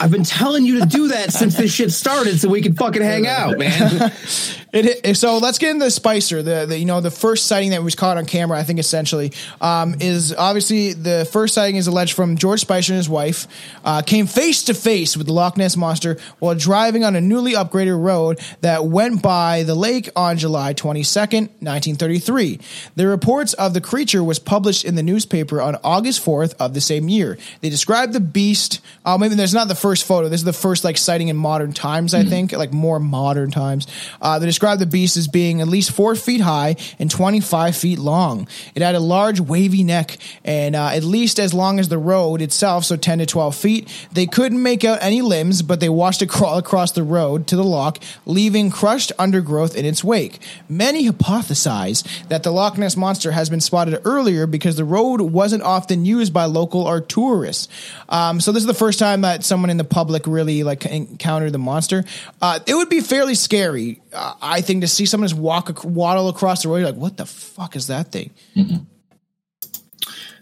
I've been telling you to do that since this shit started, so we can fucking hang out, man. It, it- so let's get into the Spicer. The, the you know the first sighting that was caught on camera, I think essentially um, is obviously the first sighting is alleged from George Spicer and his wife uh, came face to face with the Loch Ness monster while driving on a newly upgraded road that went by the lake on July twenty second, nineteen thirty three. The reports of the creature was published in the newspaper on August fourth of the same year. They described the beast. Uh, maybe there's not the first photo. This is the first like sighting in modern times. I think like more modern times. Uh, they described the beast as being at least four feet high and 25 feet long. It had a large wavy neck and uh, at least as long as the road itself, so 10 to 12 feet. They couldn't make out any limbs, but they watched it crawl across the road to the loch, leaving crushed undergrowth in its wake. Many hypothesize that the Loch Ness monster has been spotted earlier because the road wasn't often used by local or tourists. Um, so this is the first time that someone in the public really like encountered the monster. Uh, it would be fairly scary, uh, think, to see someone just walk waddle across the road. You're like, what the fuck is that thing?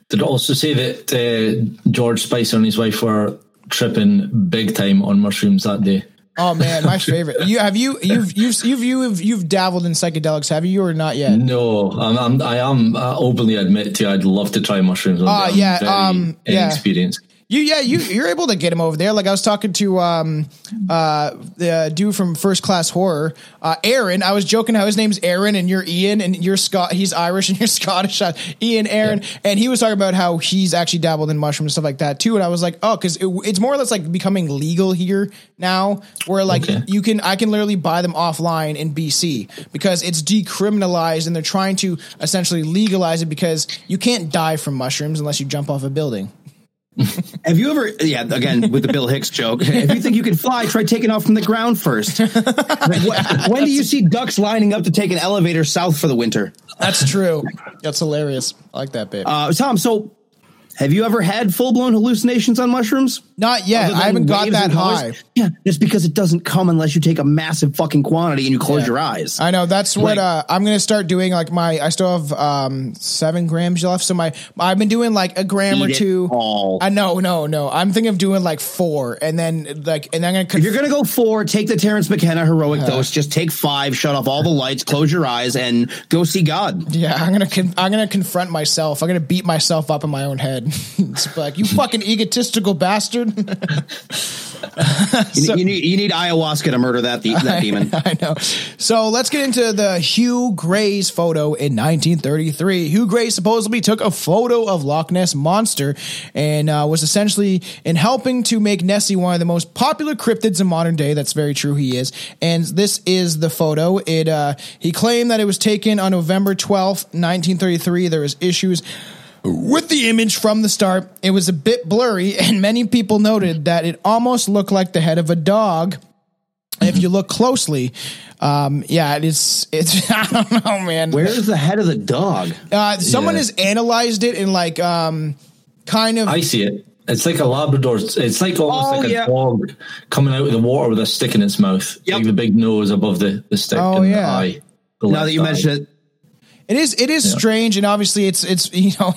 Did it also say that uh, George Spicer and his wife were tripping big time on mushrooms that day? Oh man, my favorite. You have you you've you've you've you've, you've dabbled in psychedelics, have you, or not yet? No, I'm, I'm I am uh, openly admit to I'd love to try mushrooms. Uh, yeah, um, yeah. Experience. You yeah you you're able to get him over there. Like I was talking to um uh the dude from First Class Horror, uh Aaron. I was joking how his name's Aaron and you're Ian and you're Scott. He's Irish and you're Scottish. Uh, Ian Aaron Yeah. and he was talking about how he's actually dabbled in mushrooms and stuff like that too. And I was like, oh, because it, it's more or less like becoming legal here now, where like Okay. you can I can literally buy them offline in BC because it's decriminalized and they're trying to essentially legalize it because you can't die from mushrooms unless you jump off a building. Have you ever, yeah, again, with the Bill Hicks joke, if you think you can fly, try taking off from the ground first. When- do you see ducks lining up to take an elevator south for the winter? That's true. That's hilarious. I like that bit. Uh, Tom, so have you ever had full blown hallucinations on mushrooms? Not yet. I haven't got that high. Yeah, just because it doesn't come unless you take a massive fucking quantity and you close Yeah. your eyes. I know that's what uh, I'm gonna start doing. Like my, I still have um, seven grams left, so my I've been doing like a gram or two. all. I know, no, no. I'm thinking of doing like four, and then like, and I'm gonna. Conf- If you're gonna go four, take the Terence McKenna heroic dose. Just take five, shut off all the lights, close your eyes, and go see God. yeah, I'm gonna con- I'm gonna confront myself. I'm gonna beat myself up in my own head. it's like you fucking egotistical bastard. You, you need you need ayahuasca to murder that de- that demon. I know. So let's get into the Hugh Gray's photo in 1933. Hugh Gray supposedly took a photo of Loch Ness monster and uh, was essentially in helping to make Nessie one of the most popular cryptids in modern day. That's very true. He is, and this is the photo. It uh, he claimed that it was taken on November 12th, 1933. There was issues with the image from the start. It was a bit blurry, and many people noted that it almost looked like the head of a dog. If you look closely, um, yeah, it is. It's I don't know, man. Where's the head of the dog? Uh, someone Yeah. has analyzed it and like um, kind of. I see it. It's like a Labrador. It's like almost Oh, like a yeah. dog coming out of the water with a stick in its mouth. Yep. Like the big nose above the, the stick Oh, and yeah. the eye. the Now that you eye. mention it, It is it is strange, and obviously it's it's you know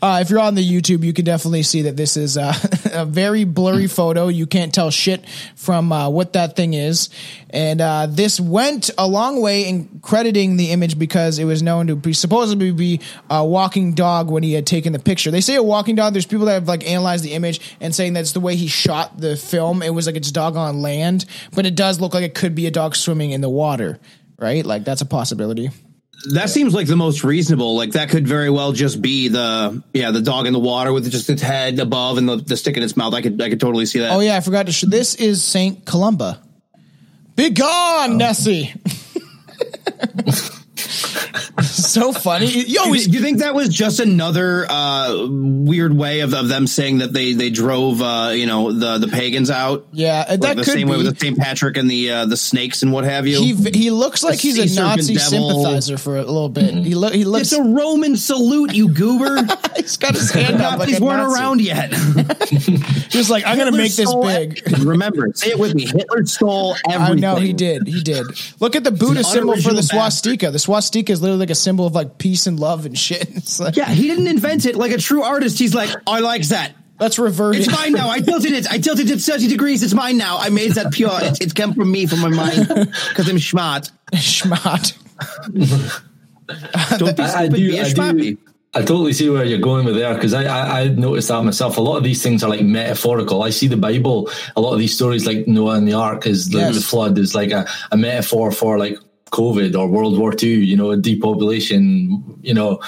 uh, if you're on the YouTube, you can definitely see that this is uh, a very blurry photo. You can't tell shit from uh, what that thing is, and uh, this went a long way in crediting the image because it was known to be supposedly be a walking dog when he had taken the picture. They say a walking dog. There's people that have like analyzed the image and saying that's the way he shot the film. It was like it's dog on land, but it does look like it could be a dog swimming in the water. Right, like that's a possibility. That seems like the most reasonable. Like that could very well just be the yeah the dog in the water with just its head above and the, the stick in its mouth. I could I could totally see that. Oh yeah, I forgot to. Sh- this is Saint Columba. Be gone, oh. Nessie. so funny. You always you think that was just another uh, weird way of, of them saying that they they drove uh, you know the the pagans out? Yeah, Like that the could same way with the St. Patrick and the uh, the snakes and what have you. he he looks like he's a sea Nazi devil. sympathizer for a little bit. He look he looks. it's a Roman salute, you goober. he's got his hand up Nazis weren't Nazi. around yet. Just like I'm gonna make this big. everything. Remember, say it with me. Hitler stole everything. I know he did. He did. Look at the Buddha symbol for the swastika. The swastika is literally like a symbol of like peace and love and shit. It's like, Yeah, he didn't invent it like a true artist. He's like, I like that. let's revert It's mine now. I tilted it. I tilted it 30 degrees. It's mine now. I made that pure. It, it came from me, from my mind. Because I'm smart. Schmott. Don't be I, I stupid. do, be a I, do, I totally see where you're going with there because I, I, I noticed that myself. A lot of these things are like metaphorical. I see the Bible, a lot of these stories like Noah and the Ark is the, Yes. the flood is like a, a metaphor for like COVID or World War II, you know, depopulation, you know,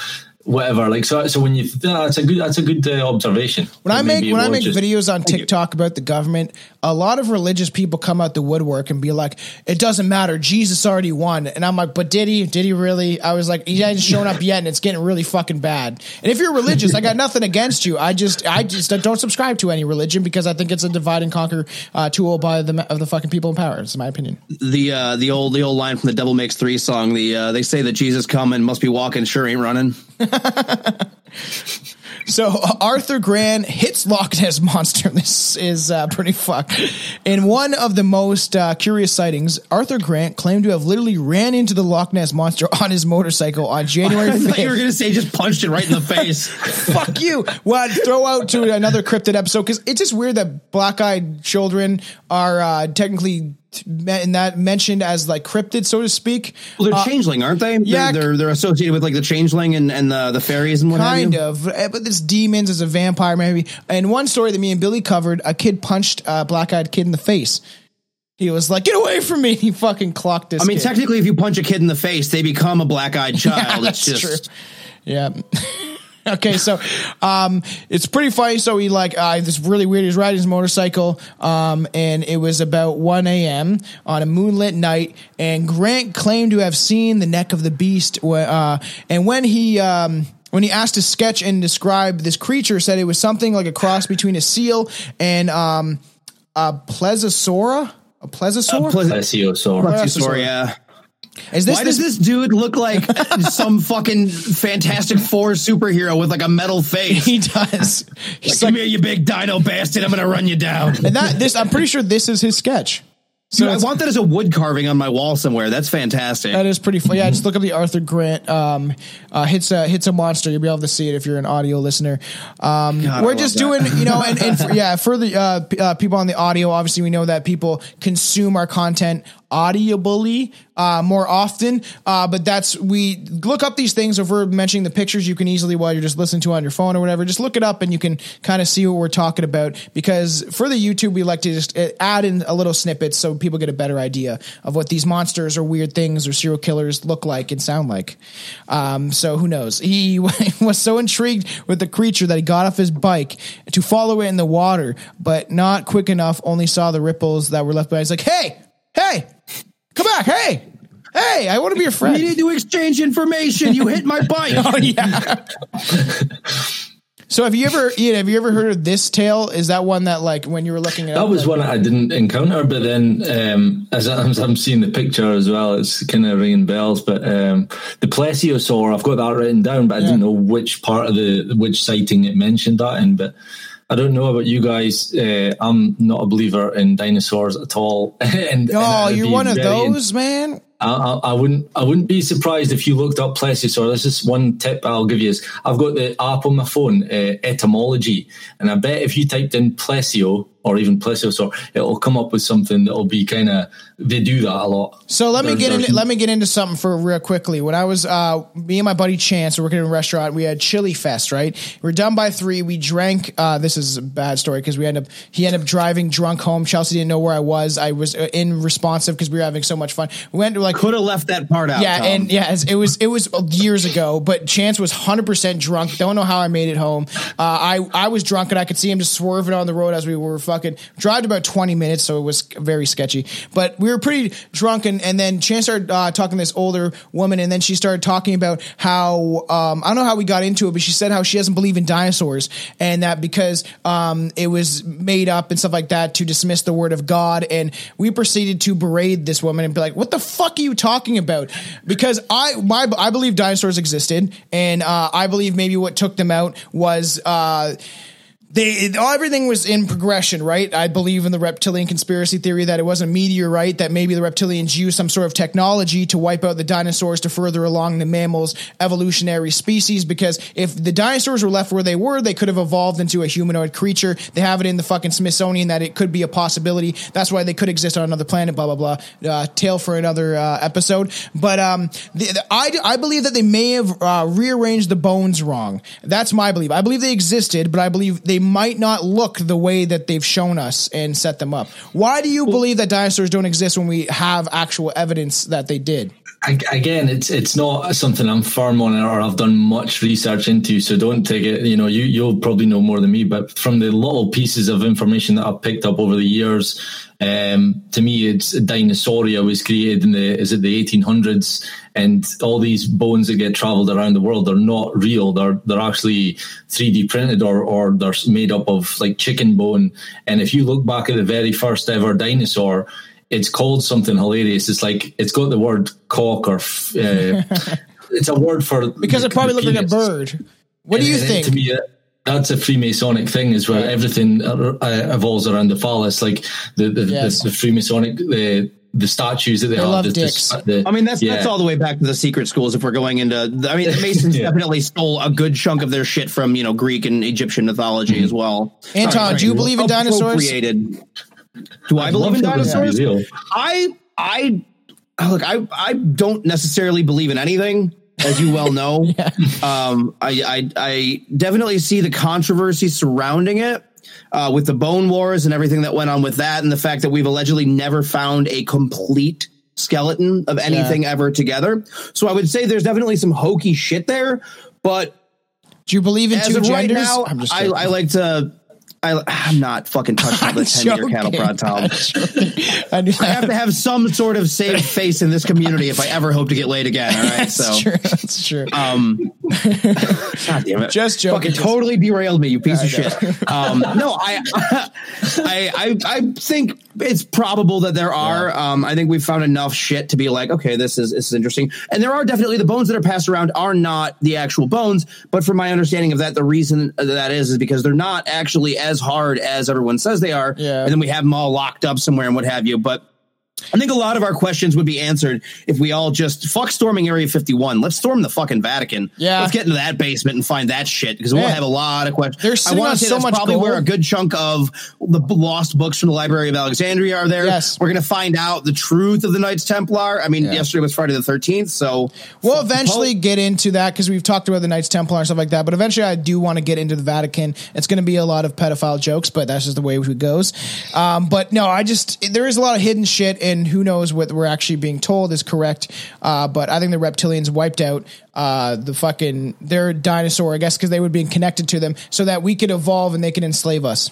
whatever. Like so, so when you that's a good that's a good uh, observation. When I make when I make just- videos on TikTok about the government, a lot of religious people come out the woodwork and be like, "It doesn't matter, Jesus already won." And I'm like, "But did he? Did he really?" I was like, "He hasn't shown up yet, and it's getting really fucking bad." And if you're religious, I got nothing against you. I just I just don't subscribe to any religion because I think it's a divide and conquer uh, tool by the of the fucking people in power. It's my opinion. The uh, the old the old line from the Devil Makes Three song. The uh, they say that Jesus come and must be walking, sure ain't running. So uh, Arthur Grant hits Loch Ness monster. This is uh, pretty fucked. In one of the most uh, curious sightings, Arthur Grant claimed to have literally ran into the Loch Ness monster on his motorcycle on January I thought you were going to say just punched it right in the face. Fuck you. Well, I'd throw out to another cryptid episode because it's just weird that black-eyed children are uh, technically in that mentioned as like cryptid, so to speak. Well, they're Uh, changeling, aren't they? yeah. they're, they're they're associated with like the changeling and, and the the fairies and what Kind have you. of, eh, but it's demons as a vampire, maybe. And one story that me and Billy covered: a kid punched a black-eyed kid in the face. He was like, "Get away from me!" He fucking clocked this. I mean, kid. technically, if you punch a kid in the face, they become a black-eyed child. that's it's just true. Yeah. okay, so um, it's pretty funny. So he like uh, this really weird. He's riding his motorcycle, um, and it was about one a.m. on a moonlit night. And Grant claimed to have seen the neck of the beast. Uh, and when he um, when he asked to sketch and describe this creature, said it was something like a cross between a seal and um, a plesiosaura. A plesiosaur. Ple- Plesiosaur. Plesiosaur, yeah. Is this Why does this dude look like some fucking Fantastic Four superhero with like a metal face? He does. Like, He's Come here, you big dino bastard! I'm gonna run you down. and that this. I'm pretty sure this is his sketch. Dude, I want that as a wood carving on my wall somewhere. That's fantastic. That is pretty fun. Yeah, just look up the Arthur Grant um, uh, hits a hits a monster. You'll be able to see it if you're an audio listener. Um, God, we're just that. doing, you know, and, and for, yeah, for the uh, p- uh, people on the audio, obviously we know that people consume our content audibly uh, more often. Uh, but that's we look up these things. If we're mentioning the pictures, you can easily while you're just listening to on your phone or whatever, just look it up and you can kind of see what we're talking about. Because for the YouTube, we like to just uh, add in a little snippets so people get a better idea of what these monsters or weird things or serial killers look like and sound like. Um, so who knows? He was so intrigued with the creature that he got off his bike to follow it in the water, but not quick enough. Only saw the ripples that were left behind. He's like, "Hey, hey, come back! Hey, hey, I want to be your friend." we need to exchange information. You hit my bike. Oh yeah. so have you ever Ian, have you ever heard of this tale? Is that one that like when you were looking at? That up? was like- one I didn't encounter, but then um, as, I, as I'm seeing the picture as well, it's kind of ringing bells. But um, the plesiosaur, I've got that written down, but I didn't know which part of the which sighting it mentioned that in. But I don't know about you guys. Uh, I'm not a believer in dinosaurs at all. and, and Oh, I'd you're one of very in- those, man. I, I, I wouldn't. I wouldn't be surprised if you looked up plesiosaur. This is one tip I'll give you: is I've got the app on my phone, uh, etymology, and I bet if you typed in plesio or even plesiosaur, it'll come up with something that'll be kind of. They do that a lot. So let me There's- get into let me get into something for real quickly. When I was uh me and my buddy Chance were working in a restaurant, we had Chili Fest, right? we are done by three. We drank. uh This is a bad story because we ended up he ended up driving drunk home. Chelsea didn't know where I was. I was uh, in-responsive because we were having so much fun. We went to like Could have left that part out. yeah, Tom. and yeah, it was it was years ago. But Chance was hundred percent drunk. Don't know how I made it home. Uh, I I was drunk and I could see him just swerving on the road as we were fucking drive about twenty minutes, so it was very sketchy. But we were pretty drunk, and, and then Chance started uh, talking to this older woman, and then she started talking about how um, I don't know how we got into it, but she said how she doesn't believe in dinosaurs, and that because um, it was made up and stuff like that to dismiss the word of God, and we proceeded to berate this woman and be like, "What the fuck are you talking about?" Because I my I believe dinosaurs existed, and uh, I believe maybe what took them out was. Uh, they it, everything was in progression, right? I believe in the reptilian conspiracy theory that it was a meteorite that maybe the reptilians used some sort of technology to wipe out the dinosaurs to further along the mammals' evolutionary species. Because if the dinosaurs were left where they were, they could have evolved into a humanoid creature. They have it in the fucking Smithsonian that it could be a possibility. That's why they could exist on another planet. Blah blah blah. Uh, tale for another uh, episode. But um, the, the, I I believe that they may have uh, rearranged the bones wrong. That's my belief. I believe they existed, but I believe they might not look the way that they've shown us and set them up. Why do you believe that dinosaurs don't exist when we have actual evidence that they did? Again, it's it's not something I'm firm on or I've done much research into. So don't take it. You know, you you'll probably know more than me. But from the little pieces of information that I've picked up over the years, um, to me, it's Dinosauria was created in the is it the 1800s, and all these bones that get travelled around the world, they're not real. They're they're actually 3D printed or or they're made up of like chicken bone. And if you look back at the very first ever dinosaur it's called something hilarious. It's like it's got the word cock or f- uh, it's a word for Because it probably looked like a bird. What do And- you and think? To me, uh, that's a Freemasonic thing as well. Everything uh, uh, evolves around the phallus, like the the, Yes. the, the Freemasonic the the statues that they, They have. love the- the- dicks. the- I mean, that's yeah. that's all the way back to the secret schools. If we're going into, I mean, the Masons Yeah. definitely stole a good chunk of their shit from you know Greek and Egyptian mythology as well. Anton, do you believe in dinosaurs? Appropriated. Do I I'd believe in dinosaurs? they're. I I look. I I don't necessarily believe in anything, as you well know. um, I, I I definitely see the controversy surrounding it. Uh, with the bone wars and everything that went on with that, and the fact that we've allegedly never found a complete skeleton of anything ever together. So I would say there's definitely some hokey shit there, but Do you believe in two of right genders? now, I'm just I. I like to. I, I'm not fucking touching on the 10 year cattle prod, Tom. I I have to have some sort of safe face in this community if I ever hope to get laid again. All right, That's so true. That's true. um, God damn it, Just joking. Fucking totally derailed me, you piece of shit. Um, no, I, I, I, I think it's probable that there are. Um, I think we've found enough shit to be like, okay, this is this is interesting, and there are definitely the bones that are passed around are not the actual bones, but from my understanding of that, the reason that is is because they're not actually as hard as everyone says they are, Yeah. and then we have them all locked up somewhere and what have you, but. I think a lot of our questions would be answered if we all just fuck storming Area 51. Let's storm the fucking Vatican. Yeah. Let's get into that basement and find that shit because we'll have a lot of questions. They're I want to say so that's much probably where a good chunk of the lost books from the Library of Alexandria are there. Yes. We're going to find out the truth of the Knights Templar. I mean, Yeah. yesterday was Friday the 13th, so We'll eventually get into that because we've talked about the Knights Templar and stuff like that. But eventually, I do want to get into the Vatican. It's going to be a lot of pedophile jokes, but that's just the way it goes. Um, but no, I just there is a lot of hidden shit, and who knows what we're actually being told is correct. Uh, but I think the reptilians wiped out uh, the fucking their dinosaur, I guess, because they would be connected to them, so that we could evolve and they can enslave us.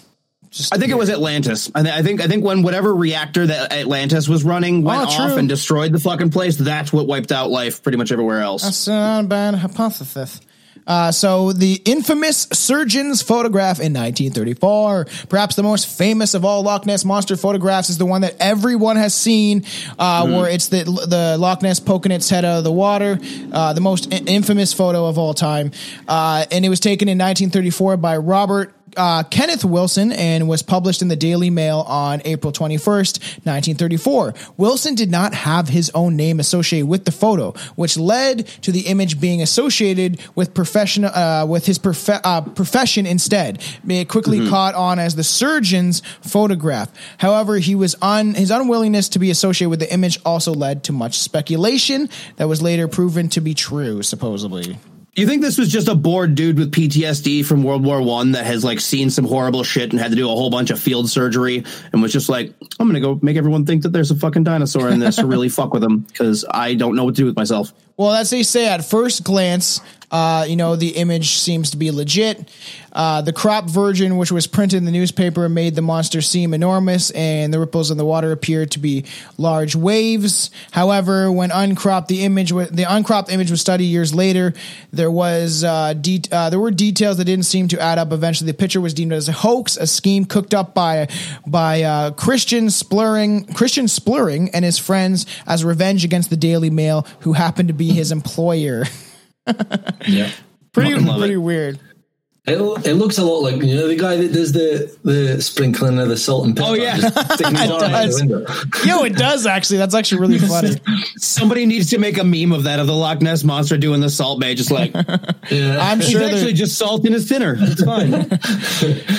Just I think it was Atlantis. I, th- I think I think when whatever reactor that Atlantis was running went Oh, off and destroyed the fucking place, that's what wiped out life pretty much everywhere else. That's a bad hypothesis. Uh, so the infamous surgeon's photograph in 1934, perhaps the most famous of all Loch Ness monster photographs, is the one that everyone has seen, uh, where it's the the Loch Ness poking its head out of the water, uh, the most infamous photo of all time, uh, and it was taken in 1934 by Robert uh, Kenneth Wilson and was published in the Daily Mail on April 21st, 1934. Wilson did not have his own name associated with the photo, which led to the image being associated with professional uh, with his uh, profession instead. It quickly caught on as the surgeon's photograph. However, he was un- his unwillingness to be associated with the image also led to much speculation that was later proven to be true, supposedly. You think this was just a bored dude with PTSD from World War One that has like seen some horrible shit and had to do a whole bunch of field surgery and was just like, I'm gonna go make everyone think that there's a fucking dinosaur in this to really fuck with them because I don't know what to do with myself. Well, as they say, at first glance, uh, you know, the image seems to be legit. Uh, the crop virgin, which was printed in the newspaper, made the monster seem enormous, and the ripples in the water appeared to be large waves. However, when uncropped, the image, wa- the uncropped image was studied years later. There was uh, de- uh, there were details that didn't seem to add up. Eventually, the picture was deemed as a hoax, a scheme cooked up by by uh, Christian Spurling, Christian Spurling, and his friends as revenge against the Daily Mail, who happened to be his employer. Yeah. pretty pretty weird. It, it looks a lot like you know the guy that does the the sprinkling of the salt and pepper. Oh, yeah. it does. Yo, it does actually. That's actually really funny. Somebody needs to make a meme of that of the Loch Ness monster doing the Salt Bae, just like Yeah. I'm sure he's sure. actually just salt in his dinner. It's fine.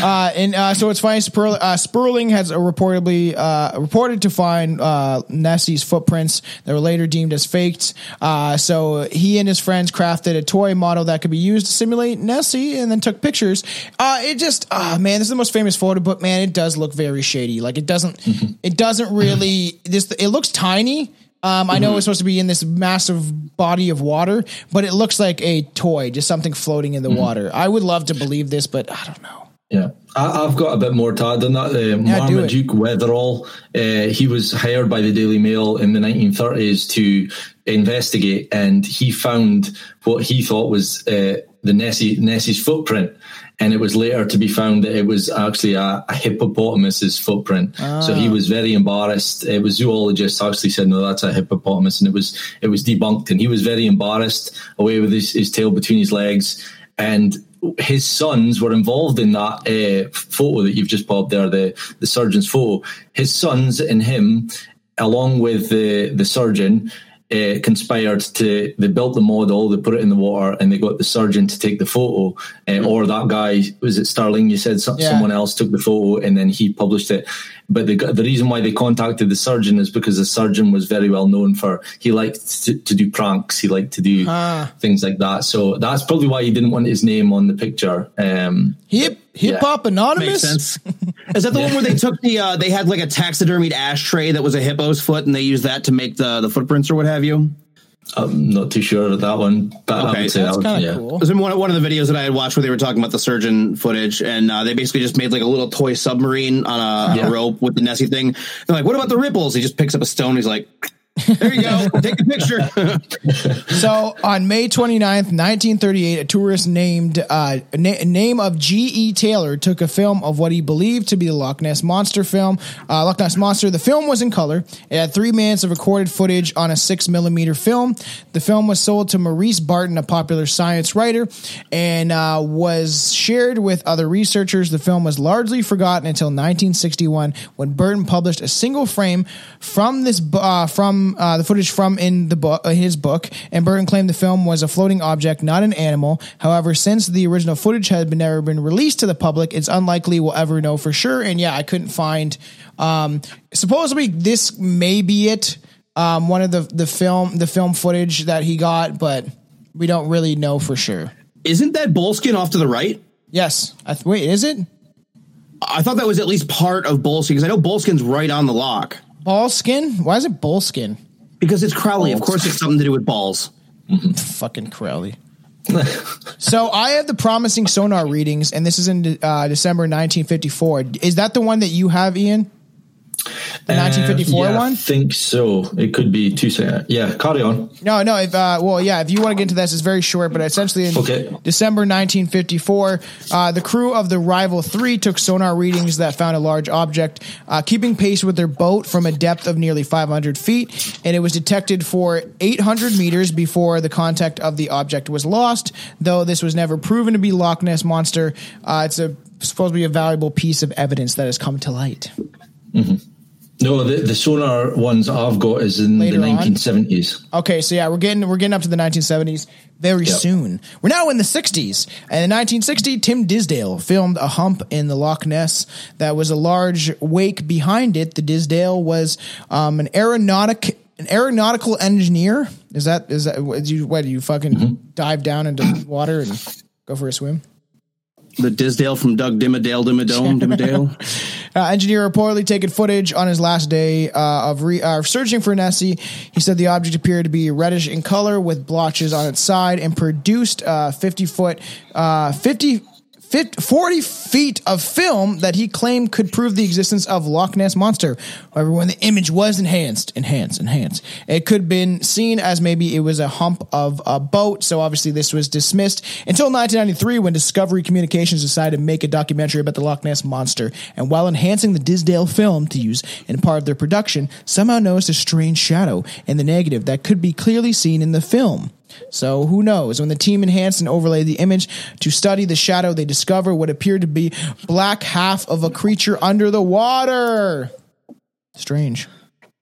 Uh, and uh, so it's funny. Spurl, uh, Spurling has reportedly uh, reported to find uh, Nessie's footprints that were later deemed as faked. Uh, so he and his friends crafted a toy model that could be used to simulate Nessie, and then took pictures. Uh, it just, ah, man, this is the most famous photo, but man, it does look very shady. Like it doesn't, it doesn't really. This it looks tiny. Um, I know it's supposed to be in this massive body of water, but it looks like a toy, just something floating in the water. I would love to believe this, but I don't know. Yeah, I, I've got a bit more to add on that. Uh, it. Marmaduke Wetherell, uh, he was hired by the Daily Mail in the 1930s to investigate, and he found what he thought was uh, the Nessie Nessie's footprint. And it was later to be found that it was actually a, a hippopotamus's footprint. So he was very embarrassed. It was zoologists actually said, "No, that's a hippopotamus," and it was it was debunked. And he was very embarrassed, away with his, his tail between his legs. And his sons were involved in that uh, photo that you've just popped there, the the surgeon's photo. His sons and him, along with the the surgeon, uh, conspired to they built the model, they put it in the water, and they got the surgeon to take the photo. Uh, or that guy was it Starling? You said Yeah. someone else took the photo and then he published it. But the the reason why they contacted the surgeon is because the surgeon was very well known for he liked to, to do pranks, he liked to do things like that. So that's probably why he didn't want his name on the picture. Um, Hip Hop Makes Anonymous. sense. Is that the one where they took the uh, they had like a taxidermied ashtray that was a hippo's foot and they used that to make the the footprints or what have you? I'm not too sure of that one, but I Okay, would say That's that kind was, of yeah. cool. It was in one, one of the videos that I had watched where they were talking about the surgeon footage, and uh, they basically just made like a little toy submarine on a, on Yeah. a rope with the Nessie thing. They're like, "What about the ripples?" He just picks up a stone. He's like, "There you go, take a picture." So on May 29th, 1938, a tourist named uh, na- name of G.E. Taylor took a film of what he believed to be the Loch Ness Monster film. Uh, Loch Ness Monster. The film was in color. It had three minutes of recorded footage on a six millimeter film. The film was sold to Maurice Burton, a popular science writer, and uh, was shared with other researchers. The film was largely forgotten until 1961 when Burton published a single frame from this uh, from uh, the footage from in the book uh, his book and Burton claimed the film was a floating object not an animal. However since the original footage had been never been released to the public it's unlikely we'll ever know for sure and yeah I couldn't find um, supposedly this may be it um, one of the the film the film footage that he got but we don't really know for sure. Isn't that Boleskine off to the right? yes. I th- wait is it? I thought that was at least part of Boleskine because I know Boleskine's right on the loch ball skin why is it bull skin because it's Crowley. Of course, it's something to do with balls. fucking Crowley. so I have the promising sonar readings, and this is in uh, December 1954. Is that the one that you have, Ian? The 1954 Uh, yeah, I think so. It could be two seconds. Yeah, carry on. No, no. If uh, well, yeah. If you want to get into this, it's very short, but essentially in Okay. December 1954, uh, the crew of the Rival Three took sonar readings that found a large object uh, keeping pace with their boat from a depth of nearly 500 feet, and it was detected for 800 meters before the contact of the object was lost. Though this was never proven to be Loch Ness monster, uh, it's a supposed to be a valuable piece of evidence that has come to light. No, the, the sonar ones I've got is in Later the on? 1970s. Okay, so yeah, we're getting we're getting up to the 1970s very Yep. soon. We're now in the 60s. And in 1960, Tim Dinsdale filmed a hump in the Loch Ness that was a large wake behind it. The Dinsdale was um, an aeronautic an aeronautical engineer. Is that is that what, do you what do you fucking Mm-hmm. dive down into water and go for a swim? The Dinsdale from Doug Dimmadale, Dimmadome, Dimmadale. Uh, engineer reportedly taken footage on his last day uh, of re- uh, searching for Nessie. He said the object appeared to be reddish in color with blotches on its side and produced uh, 50 foot, uh, 50, 50, 40 feet of film that he claimed could prove the existence of Loch Ness Monster. However, when the image was enhanced, enhanced, enhanced, it could have been seen as maybe it was a hump of a boat. So obviously this was dismissed until 1993 when Discovery Communications decided to make a documentary about the Loch Ness Monster. And while enhancing the Dinsdale film to use in part of their production, somehow noticed a strange shadow in the negative that could be clearly seen in the film. So who knows? When the team enhanced and overlaid the image to study the shadow, they discovered what appeared to be black half of a creature under the water. Strange.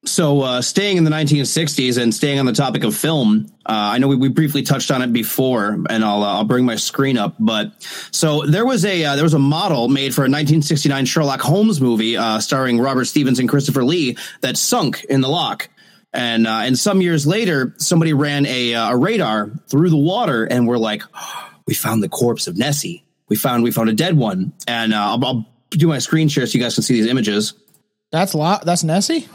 So, uh, staying in the 1960s and staying on the topic of film, uh, I know we, we briefly touched on it before, and I'll uh, I'll bring my screen up. But so there was a uh, there was a model made for a 1969 Sherlock Holmes movie uh, starring Robert Stephens and Christopher Lee that sunk in the loch. And uh, and some years later, somebody ran a uh, a radar through the water, and we're like, we found the corpse of Nessie. We found we found a dead one, and uh, I'll, I'll do my screen share so you guys can see these images. That's lot. That's Nessie.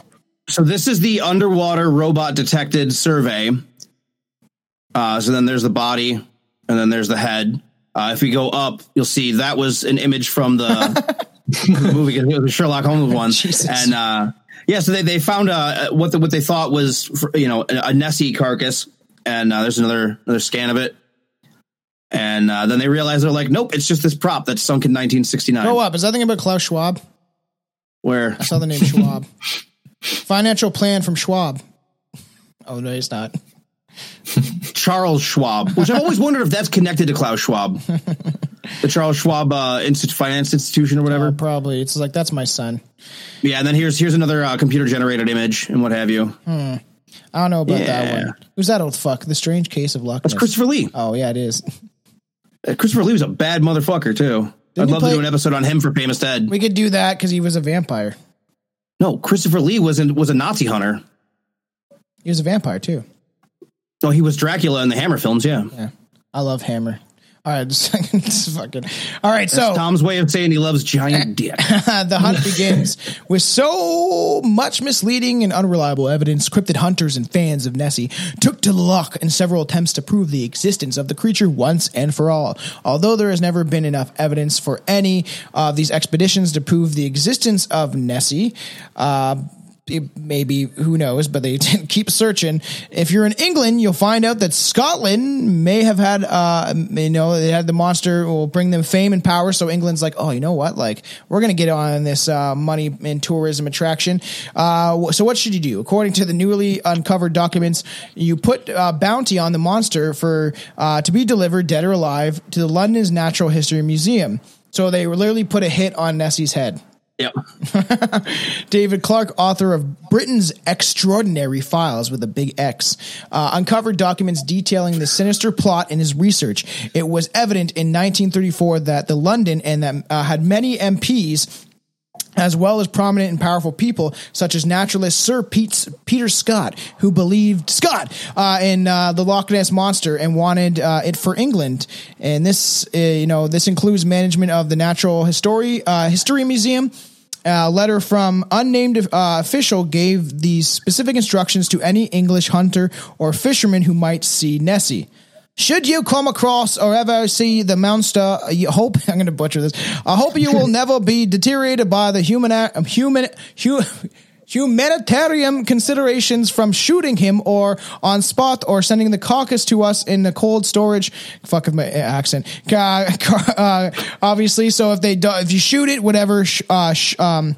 So this is the underwater robot detected survey. Uh, so then there's the body, and then there's the head. Uh, if we go up, you'll see that was an image from the movie, it was the Sherlock Holmes one, Jesus. and uh, yeah. So they, they found uh, what the, what they thought was you know a, a Nessie carcass, and uh, there's another another scan of it. And uh, then they realized they're like, nope, it's just this prop that sunk in 1969. Go up. Is that thing about Klaus Schwab? Where I saw the name Schwab. Financial plan from Schwab. Oh no, it's not. Charles Schwab, which I've always wondered if that's connected to Klaus Schwab. the Charles Schwab uh, Institute Finance Institution or whatever. Uh, probably it's like that's my son. yeah, and then here's here's another uh, computer generated image and what have you. I don't know about that one. Who's that old fuck? The Strange Case of Loch That's Christopher Lee. Oh yeah, it is. Uh, Christopher Lee was a bad motherfucker too. Didn't I'd love play- to do an episode on him for Famous Dead. We could do that because he was a vampire. no, Christopher Lee was in, was a Nazi hunter. He was a vampire too. No, he was Dracula in the Hammer films. Yeah, Yeah, I love Hammer. All right, just, just fucking. All right, that's so Tom's way of saying he loves giant dick. the hunt begins with so much misleading and unreliable evidence. Cryptid hunters and fans of Nessie took to the loch in several attempts to prove the existence of the creature once and for all. Although there has never been enough evidence for any of these expeditions to prove the existence of Nessie, uh, maybe who knows, but they keep searching. If you're in England, you'll find out that Scotland may have had, uh, you know, they had the monster will bring them fame and power. So England's like, oh, you know what? Like, we're to get on this uh, money and tourism attraction. Uh, so what should you do? According to the newly uncovered documents, you put uh, bounty on the monster for uh, to be delivered, dead or alive, to the London's Natural History Museum. So they literally put a hit on Nessie's head. Yep. David Clarke, author of Britain's Extraordinary Files with a big X, uh, uncovered documents detailing the sinister plot in his research. It was evident in 1934 that the London and that uh, had many MPs as well as prominent and powerful people such as naturalist Sir Pete, Peter Scott, who believed Scott uh, in uh, the Loch Ness monster and wanted uh, it for England. And this, uh, you know, this includes management of the Natural History uh, History Museum. A letter from unnamed uh, official gave these specific instructions to any English hunter or fisherman who might see Nessie. Should you come across or ever see the monster, you hope I'm going to butcher this. I hope you will never be deteriorated by the human um, human hu, humanitarian considerations from shooting him or on spot or sending the carcass to us in the cold storage. Fuck with my accent. Uh, uh, obviously, so if they do, if you shoot it, whatever. sh- Uh, sh- um,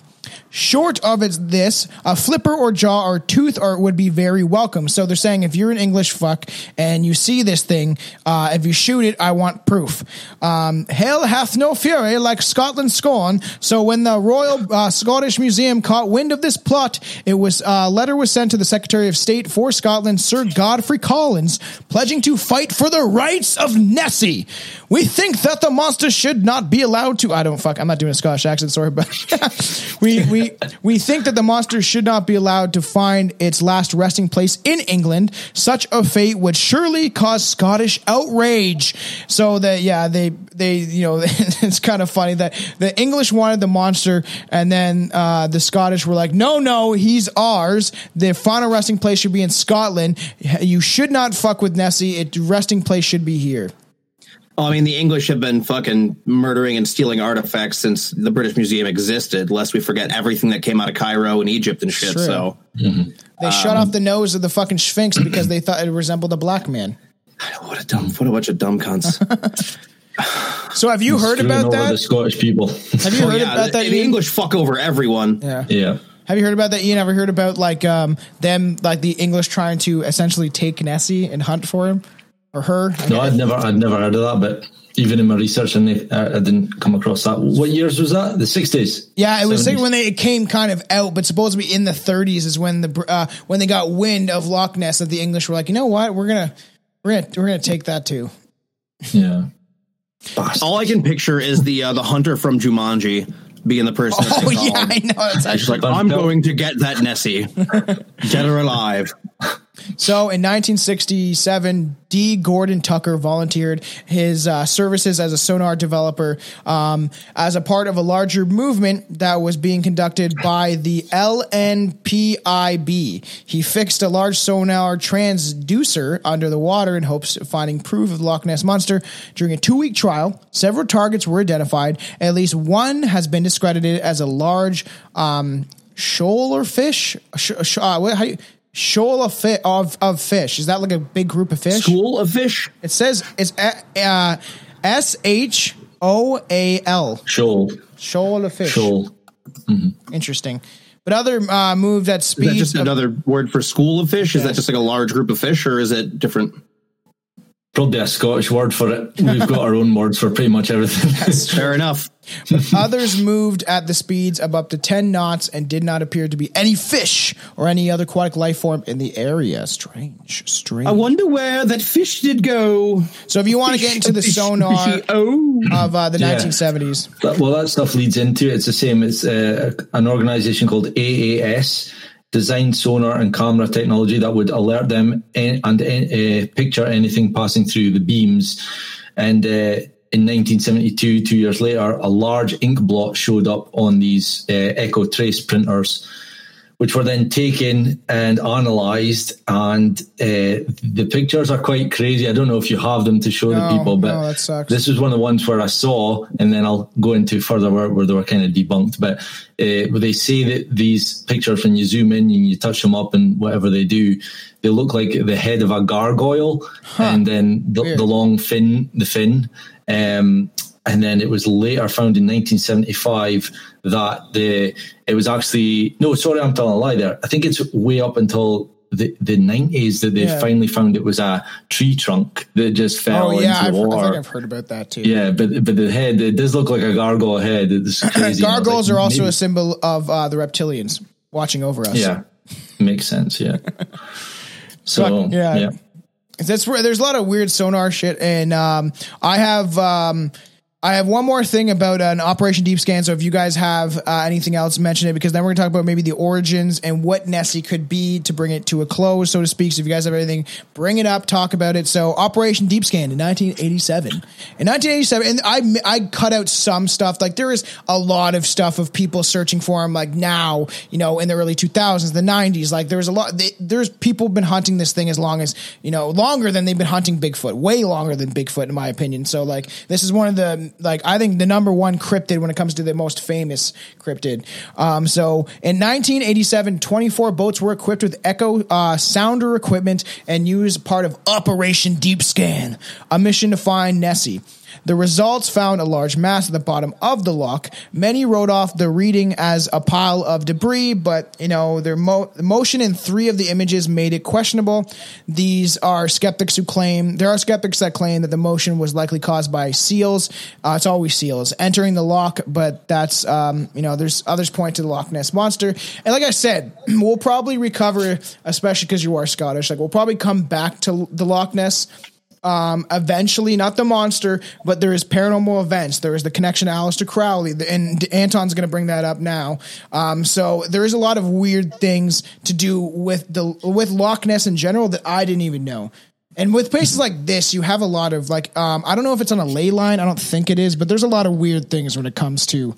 Short of it's this, a flipper or jaw or tooth or would be very welcome. So they're saying if you're an English fuck and you see this thing, uh, if you shoot it, I want proof. Um, Hell hath no fury like Scotland scorn. So when the Royal uh, Scottish Museum caught wind of this plot, it was a uh, letter was sent to the Secretary of State for Scotland, Sir Godfrey Collins, pledging to fight for the rights of Nessie. We think that the monster should not be allowed to. I don't fuck. I'm not doing a Scottish accent. Sorry, but we we we think that the monster should not be allowed to find its last resting place in England. Such a fate would surely cause Scottish outrage. So that yeah, they they you know it's kind of funny that the English wanted the monster, and then uh, the Scottish were like, no, no, he's ours. The final resting place should be in Scotland. You should not fuck with Nessie. It resting place should be here. Oh, I mean, the English have been fucking murdering and stealing artifacts since the British Museum existed, lest we forget everything that came out of Cairo and Egypt and shit. True. So, They shut off the nose of the fucking Sphinx because they thought it resembled a black man. what a dumb, what a bunch of dumb cunts. So have you heard about that? the? Scottish people. Have you Oh, heard yeah, about that? the, the English fuck over everyone. Yeah. yeah. Have you heard about that? Ian, ever heard about like um them like the English trying to essentially take Nessie and hunt for him or her? No, I'd never, I'd never heard of that. But even in my research, and I, I didn't come across that. What years was that? The sixties. Yeah, it was 70s? when they it came kind of out, but supposedly in the 30s is when the uh, when they got wind of Loch Ness that the English were like, you know what, we're gonna we're gonna we're gonna take that too. Yeah. All I can picture is the uh, the hunter from Jumanji being the person. Oh yeah. I know. It's She's actually like, I'm going to get that Nessie, get her alive. So in 1967, D. Gordon Tucker volunteered his uh, services as a sonar developer um, as a part of a larger movement that was being conducted by the LNPIB. He fixed a large sonar transducer under the water in hopes of finding proof of the Loch Ness monster. During a two-week trial, several targets were identified. At least one has been discredited as a large um, shoal or fish. Sh- sh- uh, what, how you, shoal of, fi- of of fish. Is that like a big group of fish? School of fish. It says it's uh, S H O A L. Shoal. Shoal of fish. Shoal. Interesting. But other uh, moved at Is that just another word for school of fish? Is that just like a large group of fish, or is it different? Probably a Scottish word for it. We've got our own words for pretty much everything. Fair enough. Others moved at the speeds of up to 10 knots and did not appear to be any fish or any other aquatic life form in the area. Strange, strange. I wonder where that fish did go. so if you want to get into the Fish, sonar fishy, oh. of uh, the Yeah. 1970s, That- well, that stuff leads into it. It's the same. It's uh, an organization called AAS, designed sonar and camera technology that would alert them and, and uh, picture anything passing through the beams. And uh, in 1972, two years later, a large ink blot showed up on these uh, Echo Trace printers. Which were then taken and analysed, and uh, the pictures are quite crazy. I don't know if you have them to show No, the people, but no, this was one of the ones where I saw, and then I'll go into further where, where they were kind of debunked. But uh, they say that these pictures, when you zoom in and you touch them up and whatever they do, they look like the head of a gargoyle, and then the, the long fin, the fin. Um, and then it was later found in 1975 that the it was actually no, sorry, I'm telling a lie there. I think it's way up until the, the 90s that they Yeah. finally found it was a tree trunk that just fell oh yeah, into I've, the I water. think I've heard about that too. Yeah, but but the head it does look like a gargoyle head. It's crazy. Gargoyles like, are also maybe- a symbol of uh, the reptilians watching over us. yeah, makes sense. Yeah. So Fuck, yeah. yeah, That's where there's a lot of weird sonar shit, and um, I have um, I have one more thing about an Operation Deep Scan. So if you guys have uh, anything else, mention it because then we're gonna talk about maybe the origins and what Nessie could be to bring it to a close, so to speak. So if you guys have anything, bring it up, talk about it. So Operation Deep Scan in 1987. In 1987, and I I cut out some stuff. Like there is a lot of stuff of people searching for him. Like now, you know, in the early 2000s, the 90s. Like there's a lot. They, there's people been hunting this thing as long as you know, longer than they've been hunting Bigfoot. Way longer than Bigfoot, in my opinion. So like this is one of the like I think the number one cryptid when it comes to the most famous cryptid. Um, so in 1987, 24 boats were equipped with Echo uh, sounder equipment and used part of Operation Deep Scan, a mission to find Nessie. The results found a large mass at the bottom of the loch. Many wrote off the reading as a pile of debris, but you know their mo- the motion in three of the images made it questionable. These are skeptics who claim there are skeptics that claim that the motion was likely caused by seals. Uh, it's always seals entering the loch, but that's um, you know there's others point to the Loch Ness monster. And like I said, we'll probably recover, especially because you are Scottish. Like we'll probably come back to the Loch Ness um, eventually, not the monster, but there is paranormal events. There is the connection to Aleister Crowley, and Anton's going to bring that up now. Um, so there is a lot of weird things to do with the with Loch Ness in general that I didn't even know. And with places like this, you have a lot of like um, I don't know if it's on a ley line. I don't think it is, but there's a lot of weird things when it comes to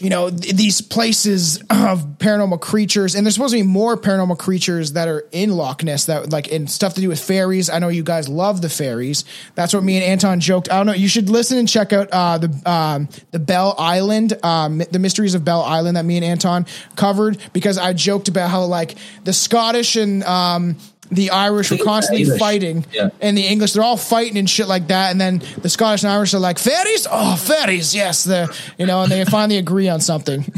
you know th- these places of paranormal creatures and there's supposed to be more paranormal creatures that are in Loch Ness that like and stuff to do with fairies. I know you guys love the fairies. That's what me and Anton joked. I don't know. You should listen and check out uh, the um, the Bell Island, um, the mysteries of Bell Island that me and Anton covered because I joked about how like the Scottish and um, the Irish were constantly Irish. fighting, Yeah. and the English they're all fighting and shit like that. And then the Scottish and Irish are like fairies, oh fairies, yes, the you know, and they finally agree on something.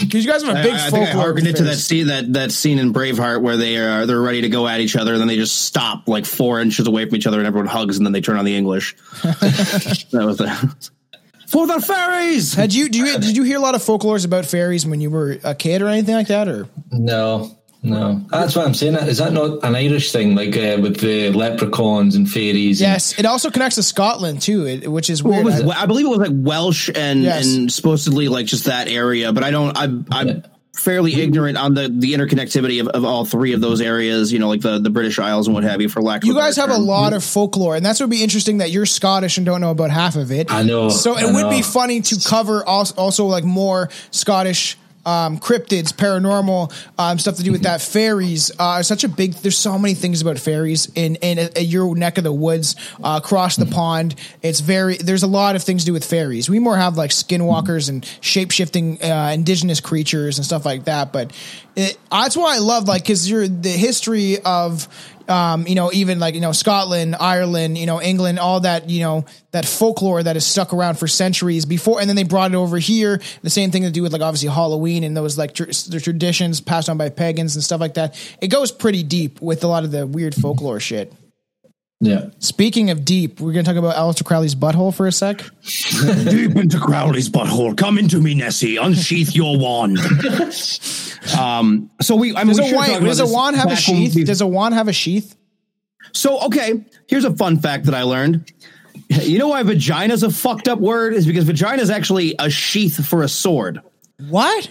Because you guys have a I, big I think I harkened with it to that scene that that scene in Braveheart where they are they're ready to go at each other, and then they just stop like four inches away from each other, and everyone hugs, and then they turn on the English. that was the for the fairies. Had you do you did you hear a lot of folklores about fairies when you were a kid or anything like that? Or no, no. That's what I'm saying. Is that not an Irish thing, like uh, with the leprechauns and fairies? and- yes, it also connects to Scotland too, it, which is What weird. was, I- I believe it was like Welsh and Yes. and supposedly like just that area, but I don't. I'm I'm fairly ignorant on the the interconnectivity of, of all three of those areas. You know, like the the British Isles and what have you. For lack of you a better guys have a lot of folklore, and that's what would be interesting that you're Scottish and don't know about half of it. I know, So it I would be funny to cover also, also like more Scottish um, cryptids, paranormal um, stuff to do with Mm-hmm. that. Fairies uh, such a big. There's so many things about fairies in in a, your neck of the woods, uh, across Mm-hmm. the pond. It's very. There's a lot of things to do with fairies. We more have like skinwalkers and shape shifting uh, indigenous creatures and stuff like that. But it, that's why I love like because you're the history of um, you know, even like, you know, Scotland, Ireland, you know, England, all that, you know, that folklore that has stuck around for centuries before. And then they brought it over here. The same thing to do with like obviously Halloween and those like tr- the traditions passed on by pagans and stuff like that. It goes pretty deep with a lot of the weird folklore shit. Yeah. Speaking of deep, we're going to talk about Aleister Crowley's butthole for a sec. Deep into Crowley's butthole. Come into me, Nessie. Unsheath your wand. um. So we. I mean, Does we a, should wine, talk about does a wand have a sheath? Does a wand have a sheath? So okay, here's a fun fact that I learned. You know why vagina's a fucked up word is because vagina is actually a sheath for a sword. What?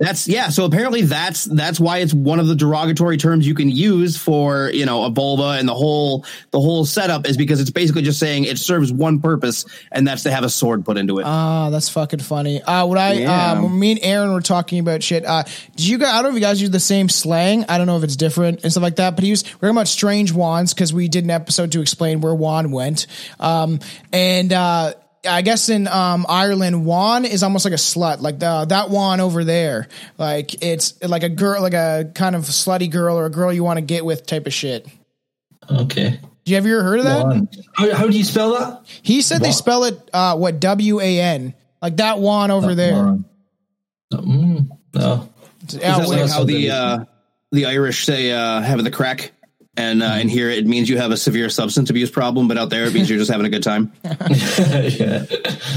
That's yeah. So apparently that's that's why it's one of the derogatory terms you can use for you know a vulva and the whole the whole setup is because it's basically just saying it serves one purpose and that's to have a sword put into it. Ah, that's fucking funny. Uh, what I, Yeah. um, when me and Aaron were talking about shit, uh, did you guys, I don't know if you guys use the same slang. I don't know if it's different and stuff like that, but he was, we we're talking about strange wands because we did an episode to explain where wand went. Um, and, uh, I guess in um, Ireland, wand is almost like a slut, like the, that wand over there. Like it's like a girl, like a kind of slutty girl or a girl you want to get with type of shit. Okay. You have you ever heard of that? How, how do you spell that? He said they spell it uh, what W A N, like that wand over there. Mm, no. Yeah, Is that like how the uh, the Irish say uh, having the crack, and uh, and here it means you have a severe substance abuse problem, but out there it means you're just having a good time. yeah.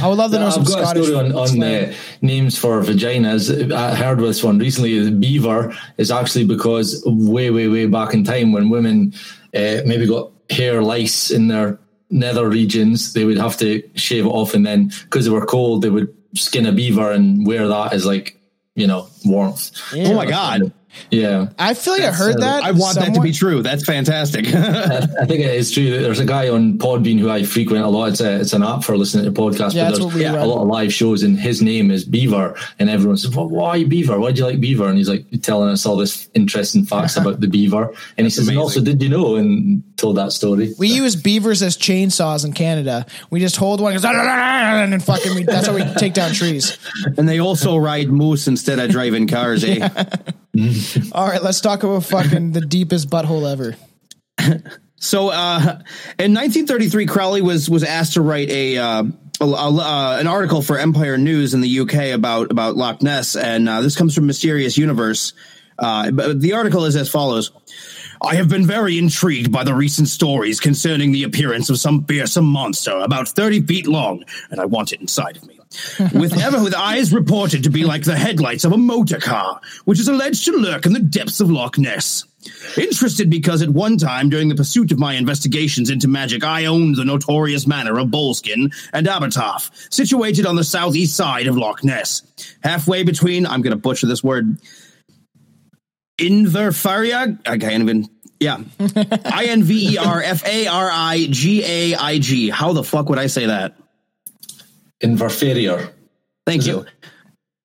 I would love to know some I've got Scottish a story on, on slang. uh, names for vaginas. I heard this one recently. The beaver is actually because way, way, way back in time when women uh, maybe got hair lice in their nether regions, they would have to shave it off, and then because they were cold, they would skin a beaver and wear that as like you know warmth. Oh my god, Yeah, I feel like I heard uh, that. I want that to be true. That's fantastic. I think it is true. There's a guy on Podbean who I frequent a lot. It's a, it's an app for listening to podcasts. Yeah, but there's what we a lot of live shows, and his name is Beaver. And everyone says, well, "Why Beaver? Why do you like Beaver?" And he's like telling us all this interesting facts about the beaver. And he says, "And also, did you know?" And told that story. We use beavers as chainsaws in Canada. We just hold one, it goes, and then fucking, we, that's how we take down trees. and they also ride moose instead of driving cars. Eh? All right, let's talk about fucking the deepest butthole ever. So, uh, in 1933, Crowley was was asked to write a, uh, a, a- uh, an article for Empire News in the UK about about Loch Ness, and uh, this comes from Mysterious Universe. Uh, but the article is as follows. I have been very intrigued by the recent stories concerning the appearance of some fearsome monster about 30 feet long, and I want it inside of me. With ever with eyes reported to be like the headlights of a motor car, which is alleged to lurk in the depths of Loch Ness. Interested because at one time during the pursuit of my investigations into magic, I owned the notorious manor of Boleskine and Abertarff, situated on the southeast side of Loch Ness. Halfway between, I'm going to butcher this word, Inverfaria. I can't even. Yeah, I N V E R F A R I G A I G. How the fuck would I say that? Inverferior. Thank Is you. it?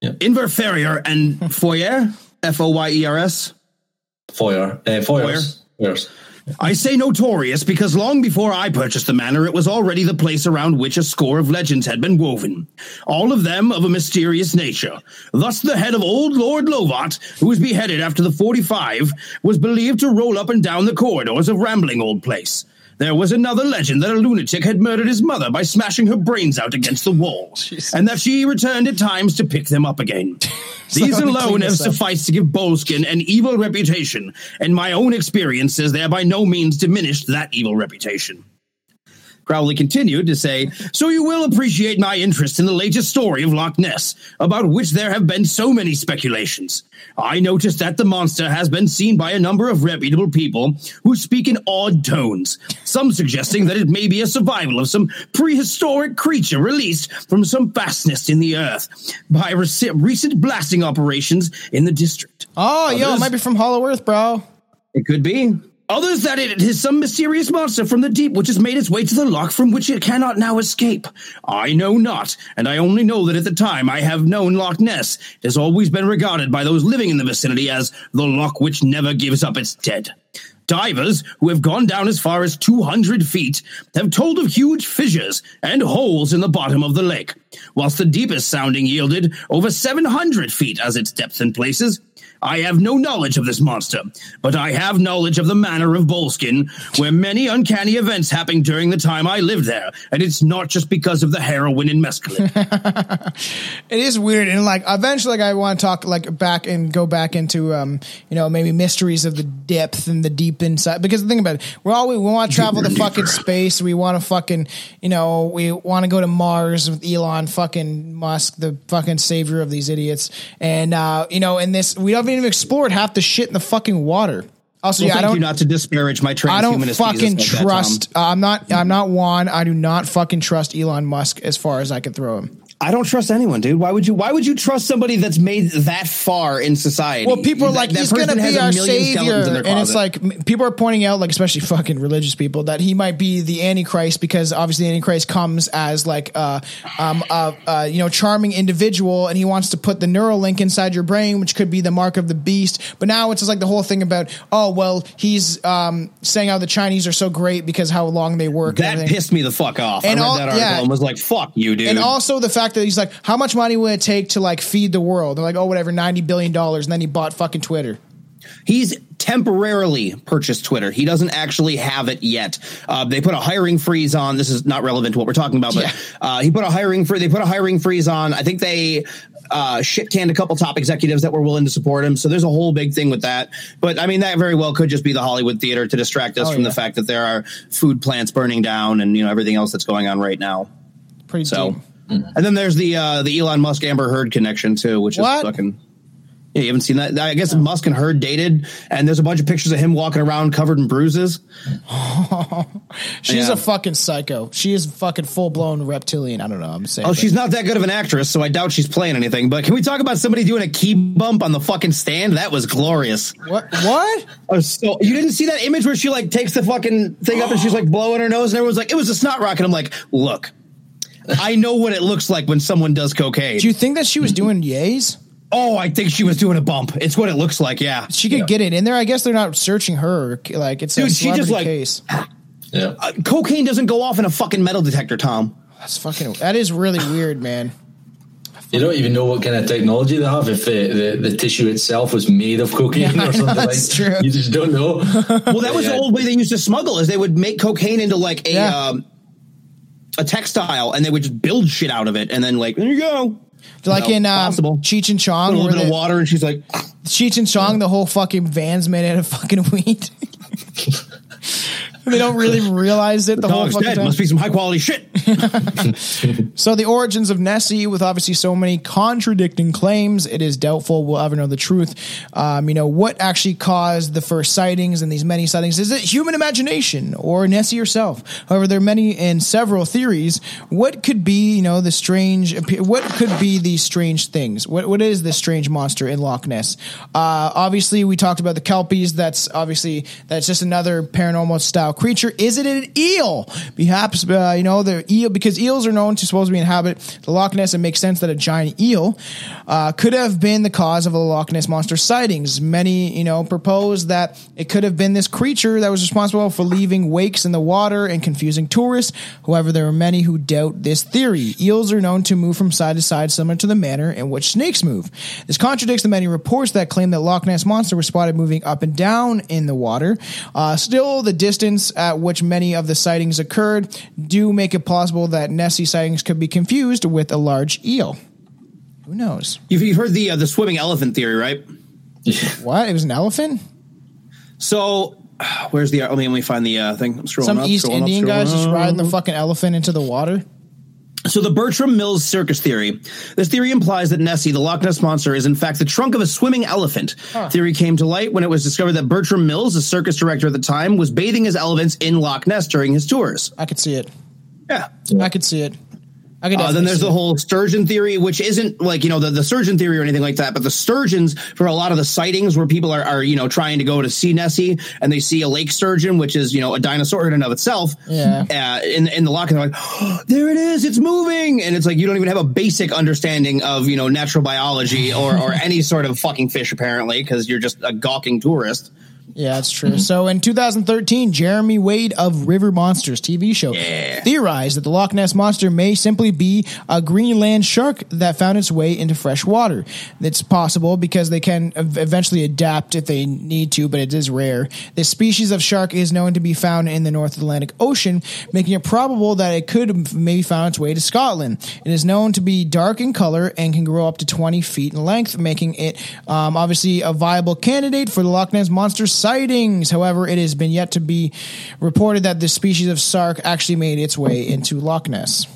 Yeah. Inverferior and Foyer, F O Y E R S. Foyer. Uh, foyers. Foyers. I say notorious because long before I purchased the manor, it was already the place around which a score of legends had been woven, all of them of a mysterious nature. Thus, the head of old Lord Lovat, who was beheaded after the 45, was believed to roll up and down the corridors of Rambling Old Place. There was another legend that a lunatic had murdered his mother by smashing her brains out against the wall, and that she returned at times to pick them up again. These alone have sufficed to give Boleskine an evil reputation, and my own experiences there by no means diminished that evil reputation. Crowley continued to say, So you will appreciate my interest in the latest story of Loch Ness, about which there have been so many speculations. I noticed that the monster has been seen by a number of reputable people who speak in odd tones, some suggesting that it may be a survival of some prehistoric creature released from some fastness in the earth by rec- recent blasting operations in the district. Oh, yo, it might be from Hollow Earth, bro. it could be. Others that it is some mysterious monster from the deep which has made its way to the loch from which it cannot now escape. I know not, and I only know that at the time I have known Loch Ness, it has always been regarded by those living in the vicinity as the loch which never gives up its dead. Divers who have gone down as far as 200 feet have told of huge fissures and holes in the bottom of the lake, whilst the deepest sounding yielded over 700 feet as its depth in places. I have no knowledge of this monster, but I have knowledge of the manor of Boleskine, where many uncanny events happened during the time I lived there, and it's not just because of the heroin and mescaline. It is weird, and like eventually, like I want to talk like back and go back into um, you know, maybe mysteries of the depth and the deep inside. Because the thing about it, we're all we want to travel to fucking space. We want to fucking, you know, we want to go to Mars with Elon fucking Musk, the fucking savior of these idiots. And uh, you know, in this, we haven't even explored half the shit in the fucking water. Also, Well, yeah, I don't. you not to disparage my I don't fucking like that, trust. I'm not. I'm not Juan. I do not fucking trust Elon Musk as far as I can throw him. I don't trust anyone, dude. Why would you? Why would you trust somebody that's made that far in society? Well, people are That- like, that he's going to be our savior, skeletons in their and it's like people are pointing out, like especially fucking religious people, that he might be the Antichrist because obviously the Antichrist comes as like uh, um, uh, uh, you know, charming individual, and he wants to put the Neuralink inside your brain, which could be the mark of the beast. But now it's just like the whole thing about, oh well, he's um, saying how the Chinese are so great because how long they work. that pissed me the fuck off. And I read all- that article yeah. and was like, "Fuck you, dude." And also the fact that he's like, how much money would it take to like feed the world? They're like, oh, whatever, ninety billion dollars, and then he bought fucking Twitter. He's temporarily purchased Twitter. He doesn't actually have it yet. Uh, they put a hiring freeze on. This is not relevant to what we're talking about, but Yeah. uh, he put a hiring free. They put a hiring freeze on. I think they uh, shit canned a couple top executives that were willing to support him. So there's a whole big thing with that. But I mean, that very well could just be the Hollywood theater to distract us Oh, from yeah. the fact that there are food plants burning down and you know everything else that's going on right now. Pretty So, deep. And then there's the uh, the Elon Musk Amber Heard connection too, which What? is fucking. Yeah, you haven't seen that. I guess Musk and Heard dated, and there's a bunch of pictures of him walking around covered in bruises. She's Yeah. a fucking psycho. She is fucking full blown reptilian. I don't know. I'm saying. Oh, but- she's not that good of an actress, so I doubt she's playing anything. But can we talk about somebody doing a key bump on the fucking stand? That was glorious. what? What? Was so you didn't see that image where she like takes the fucking thing up and she's like blowing her nose, and everyone's like, "It was a snot rocket." I'm like, "Look, I know what it looks like when someone does cocaine." Do you think that she was doing yays? oh, I think she was doing a bump. It's what it looks like. Yeah, She could get it in there. I guess they're not searching her. Like it's a Dude, she just, like- case. Yeah. Uh, cocaine doesn't go off in a fucking metal detector, Tom. That's fucking. That is really weird, man. You don't even know what kind of technology they have if the, the, the tissue itself was made of cocaine Yeah, or something that's like true. You just don't know. Well, that was the old way they used to smuggle is they would make cocaine into like a Yeah. um, a textile and they would just build shit out of it and then like there you go. Like No, in um, possible. Cheech and Chong, a little bit of water and she's like Cheech and Chong, the whole fucking van's made out of fucking weed. they don't really realize it the whole dog's fucking dead. time. Must be some high quality shit. So the origins of Nessie, with obviously so many contradicting claims, it is doubtful we'll ever know the truth. Um, you know what actually caused the first sightings and these many sightings? Is it human imagination or Nessie herself? However, there are many and several theories. What could be, you know, the strange? What could be these strange things? What what is this strange monster in Loch Ness? Uh, obviously, we talked about the kelpies. That's obviously that's just another paranormal style creature. Is it an eel? Perhaps uh, you know the eel because eels are known to supposedly inhabit the Loch Ness. It makes sense that a giant eel uh, could have been the cause of the Loch Ness monster sightings. Many you know propose that it could have been this creature that was responsible for leaving wakes in the water and confusing tourists. However, there are many who doubt this theory. Eels are known to move from side to side, similar to the manner in which snakes move. This contradicts the many reports that claim that Loch Ness monster was spotted moving up and down in the water. Uh, still, the distance at which many of the sightings occurred do make it possible that Nessie sightings could be confused with a large eel. Who knows? You've, you've heard the uh, the swimming elephant theory, right? What? It was an elephant? So where's the? Let me let me find the uh, thing. I'm scrolling Some up, East scrolling Indian scrolling guys just riding the fucking elephant into the water? So the Bertram Mills circus theory. This theory implies that Nessie, the Loch Ness monster, is in fact the trunk of a swimming elephant. Theory came to light when it was discovered that Bertram Mills, the circus director at the time, was bathing his elephants in Loch Ness during his tours. I could see it. Yeah. I could see it. Uh, then there's the whole sturgeon theory, which isn't like you know the, the surgeon theory or anything like that, but the sturgeons for a lot of the sightings where people are, are you know trying to go to see Nessie and they see a lake sturgeon, which is you know a dinosaur in and of itself. Yeah. Uh, in in the loch, and they're like, oh, there it is, it's moving, and it's like you don't even have a basic understanding of you know natural biology or or any sort of fucking fish apparently because you're just a gawking tourist. Yeah, that's true. So in 2013, Jeremy Wade of River Monsters TV show theorized that the Loch Ness monster may simply be a Greenland shark that found its way into fresh water. It's possible because they can eventually adapt if they need to, but it is rare. This species of shark is known to be found in the North Atlantic Ocean, making it probable that it could maybe found its way to Scotland. It is known to be dark in color and can grow up to 20 feet in length, making it um, obviously a viable candidate for the Loch Ness monster sightings. However, it has been yet to be reported that this species of shark actually made its way into Loch Ness.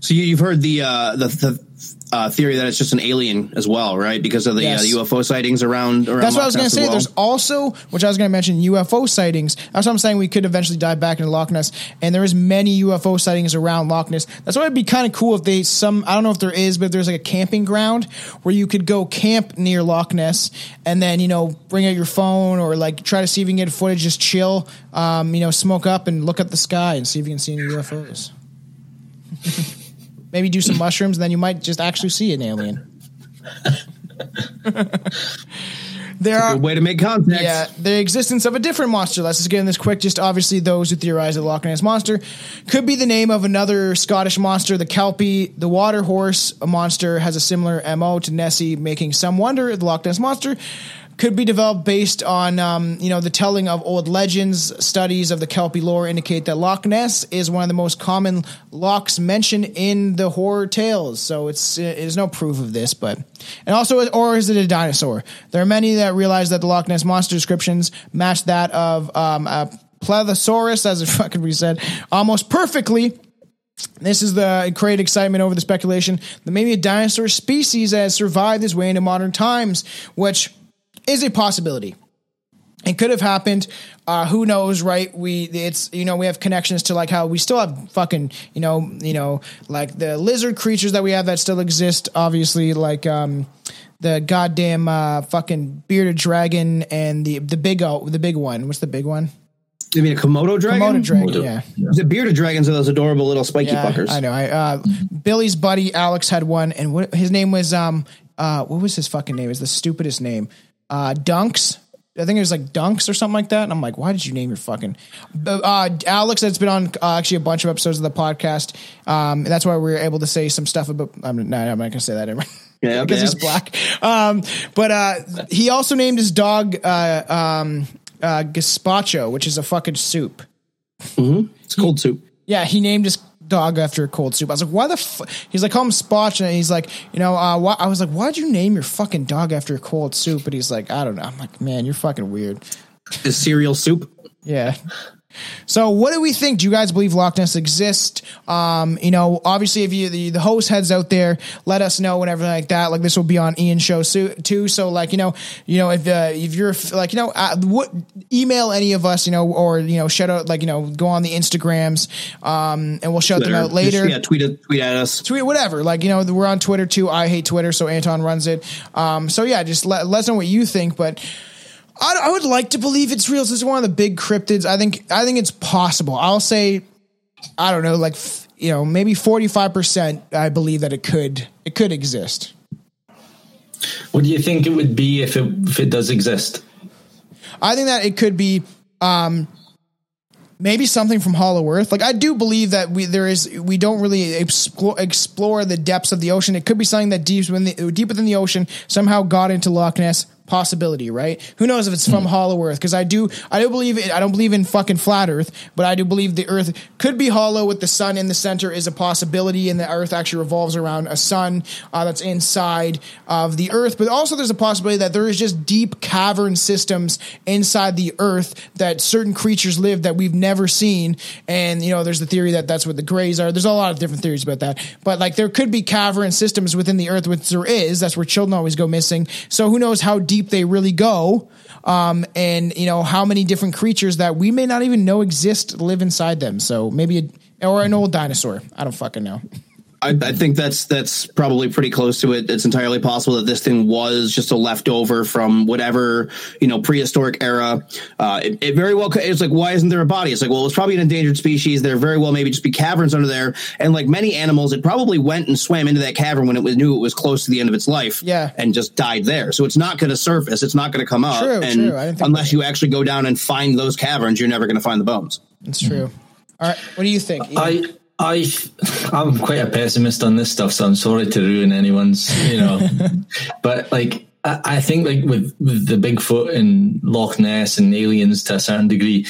So you, you've heard the uh, the, the uh, theory that it's just an alien as well, right? Because of the Yes. uh, UFO sightings around. around That's what I was going to say. well. There's also, which I was going to mention, UFO sightings. That's what I'm saying. We could eventually dive back into Loch Ness, and there is many UFO sightings around Loch Ness. That's why it'd be kind of cool if they some. I don't know if there is, but if there's like a camping ground where you could go camp near Loch Ness, and then you know bring out your phone or like try to see if you can get footage, just chill, um, you know, smoke up and look at the sky and see if you can see any UFOs. Maybe do some mushrooms, and then you might just actually see an alien. there are Good way to make contact. yeah, the existence of a different monster. Let's just get in this quick. Just obviously, those who theorize the Loch Ness monster could be the name of another Scottish monster, the Kelpie. The water horse A monster has a similar mo to Nessie, making some wonder if the Loch Ness monster could be developed based on um, you know the telling of old legends. Studies of the Kelpie lore indicate that Loch Ness is one of the most common lochs mentioned in the horror tales. So it's there's no proof of this, but and also or is it a dinosaur? There are many that realize that the Loch Ness monster descriptions match that of um, a plesiosaurus, as it fucking we said, almost perfectly. This is the create excitement over the speculation that maybe a dinosaur species has survived its way into modern times, which is a possibility. It could have happened. Uh, who knows, right? We it's you know we have connections to like how we still have fucking you know you know like the lizard creatures that we have that still exist. Obviously, like um the goddamn uh, fucking bearded dragon and the the big uh, the big one. What's the big one? You mean a Komodo dragon? Komodo dragon. Komodo. Yeah. The bearded dragons are those adorable little spiky Yeah, fuckers. I know. I uh, Billy's buddy Alex had one, and what his name was um uh what was his fucking name? Is the stupidest name? Uh, Dunks. I think it was like Dunks or something like that. And I'm like, why did you name your fucking uh, Alex? That's been on uh, actually a bunch of episodes of the podcast. Um, and that's why we were able to say some stuff about. I'm, no, I'm not gonna say that anymore. Yeah, because he's black. Um, but uh, he also named his dog uh, um, uh, Gazpacho, which is a fucking soup. It's cold soup. Yeah, he named his dog after a cold soup. I was like, why the fuck? He's like, call him Spotch. And he's like, you know, uh, why? I was like, why'd you name your fucking dog after a cold soup? And he's like, I don't know. I'm like, man, you're fucking weird. The cereal soup. Yeah. So, what do we think? Do you guys believe Loch Ness exists? Um, you know, obviously, if you the, the host heads out there, let us know and everything like that. Like this will be on Ian's show too. So, like you know, you know, if uh, if you're like you know, uh, what email any of us, you know, or you know, shout out like you know, go on the Instagrams, um, and we'll shout them out later. Just, yeah, tweet it, tweet at us. tweet whatever like you know we're on twitter too i hate twitter so anton runs it um so yeah just let, let us know what you think but I, I would like to believe it's real. This is one of the big cryptids. I think I think it's possible. I'll say, I don't know, like you know, maybe forty five percent. I believe that it could it could exist. What do you think it would be if it if it does exist? I think that it could be um, maybe something from Hollow Earth. Like I do believe that we there is we don't really explore, explore the depths of the ocean. It could be something that deep within the, deep within the ocean somehow got into Loch Ness. Possibility, right? Who knows if it's from Hollow Earth? Because I do, I don't believe it. I don't believe in fucking flat Earth, but I do believe the Earth could be hollow with the sun in the center is a possibility, and the Earth actually revolves around a sun uh, that's inside of the Earth. But also, there's a possibility that there is just deep cavern systems inside the Earth that certain creatures live that we've never seen. And you know, there's the theory that that's what the Greys are. There's a lot of different theories about that, but like there could be cavern systems within the Earth, which there is. That's where children always go missing. So who knows how deep they really go? Um, and you know how many different creatures that we may not even know exist live inside them. So maybe, a, or an old dinosaur. I don't fucking know. I, I think that's that's probably pretty close to it. It's entirely possible that this thing was just a leftover from whatever you know prehistoric era. Uh, it, it very well. could- It's like why isn't there a body? It's like well, it's probably an endangered species. There very well maybe just be caverns under there, and like many animals, it probably went and swam into that cavern when it was knew it was close to the end of its life. Yeah. and just died there. So it's not going to surface. It's not going to come up. True, and true. I didn't think unless you actually go down and find those caverns, you're never going to find the bones. It's true. All right, what do you think? Ian? I I I'm quite a pessimist on this stuff, so I'm sorry to ruin anyone's, you know. but like I, I think like with with the Bigfoot and Loch Ness and aliens to a certain degree.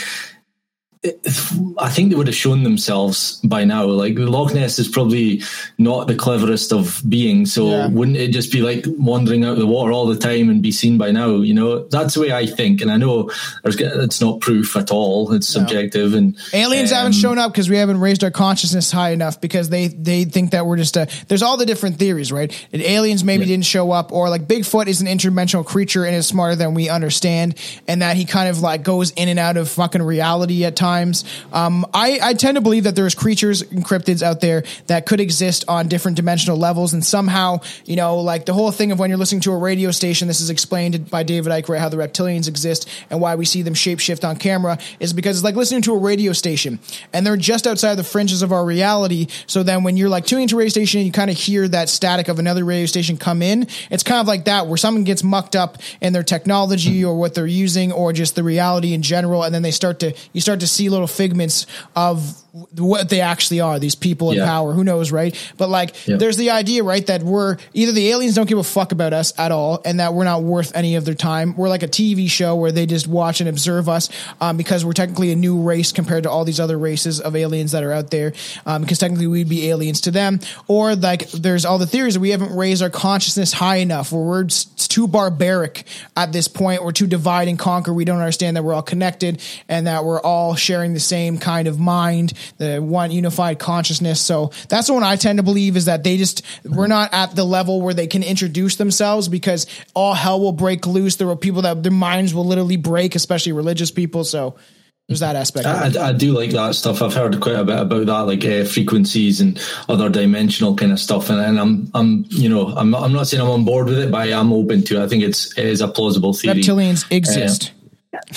I think they would have shown themselves by now. Like Loch Ness is probably not the cleverest of beings, so Yeah. wouldn't it just be like wandering out of the water all the time and be seen by now? You know, that's the way I think. And I know it's not proof at all; it's subjective. And Aliens um, haven't shown up because we haven't raised our consciousness high enough because they they think that we're just a. There's all the different theories, right? And aliens maybe didn't show up, or like Bigfoot is an interdimensional creature and is smarter than we understand, and that he kind of like goes in and out of fucking reality at times. Um, I I tend to believe that there's creatures and cryptids out there that could exist on different dimensional levels, and somehow you know like the whole thing of when you're listening to a radio station, this is explained by David Icke, right? How the reptilians exist and why we see them shapeshift on camera is because it's like listening to a radio station and they're just outside the fringes of our reality. So then when you're like tuning to a radio station and you kind of hear that static of another radio station come in, it's kind of like that where someone gets mucked up in their technology or what they're using or just the reality in general. And then they start to, you start to see little figments of what they actually are, these people in Yeah. power, who knows, right? But like, Yeah. there's the idea, right, that we're either the aliens don't give a fuck about us at all, and that we're not worth any of their time. We're like a TV show where they just watch and observe us um, because we're technically a new race compared to all these other races of aliens that are out there. Um, because technically we'd be aliens to them, or like there's all the theories that we haven't raised our consciousness high enough, where we're too barbaric at this point, we're too divide and conquer. We don't understand that we're all connected and that we're all sharing the same kind of mind, the one unified consciousness. So that's the one I tend to believe is that they just we're not at the level where they can introduce themselves because all hell will break loose. There are people that their minds will literally break, especially religious people. So there's that aspect. I, I do like that stuff. I've heard quite a bit about that, like uh, frequencies and other dimensional kind of stuff. And, and I'm, I'm, you know, I'm not, I'm not saying I'm on board with it, but I am open to. it. I think it's it is a plausible theory. Reptilians exist.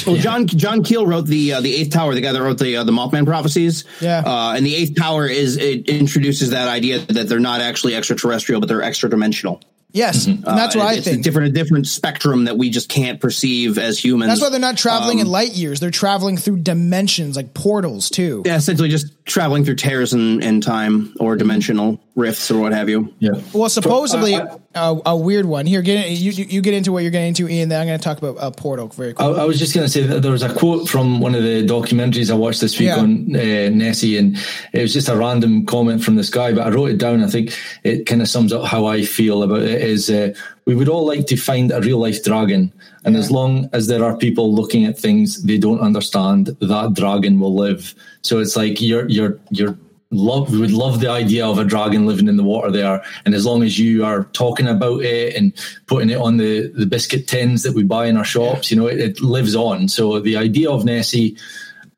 Well, John John Keel wrote the uh, the Eighth Tower, the guy that wrote the uh, the Mothman prophecies. Yeah. uh, and the Eighth Tower is it introduces that idea that they're not actually extraterrestrial, but they're extra dimensional. Yes, and that's what I it's a think. different a different spectrum that we just can't perceive as humans. That's why they're not traveling in light years. They're traveling through dimensions like portals too. yeah, essentially just traveling through tears in, in time or dimensional rifts or what have you. Yeah. Well, supposedly a weird one. Here, get in, you, you you get into what you're getting into, Ian. Then I'm going to talk about a portal very I, quickly. I was just going to say that there was a quote from one of the documentaries I watched this week Yeah. on uh, Nessie, and it was just a random comment from this guy, but I wrote it down. I think it kind of sums up how I feel about it. Is uh, we would all like to find a real life dragon, and as long as there are people looking at things they don't understand, that dragon will live. So it's like you're you're you're love we would love the idea of a dragon living in the water there and as long as you are talking about it and putting it on the the biscuit tins that we buy in our shops you know it, it lives on. So the idea of nessie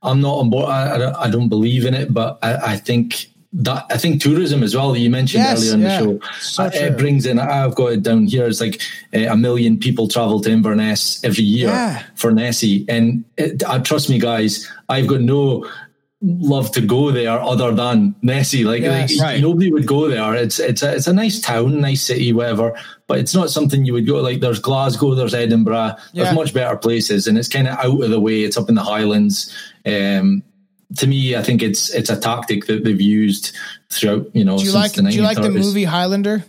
i'm not on board i, I don't believe in it but i, I think that I think tourism as well you mentioned Yes, earlier in yeah. the show So uh, it brings in I've got it down here it's like uh, a million people travel to Inverness every year Yeah. for Nessie and it, uh, trust me guys I've got no love to go there other than Nessie. Like, Yes. like, Right. nobody would go there. It's it's a, it's a nice town, nice city, whatever. But it's not something you would go. Like there's Glasgow, there's Edinburgh, Yeah. there's much better places, and it's kind of out of the way. It's up in the Highlands. Um, to me, I think it's it's a tactic that they've used throughout. You know, do you since like the do you like the movie Highlander?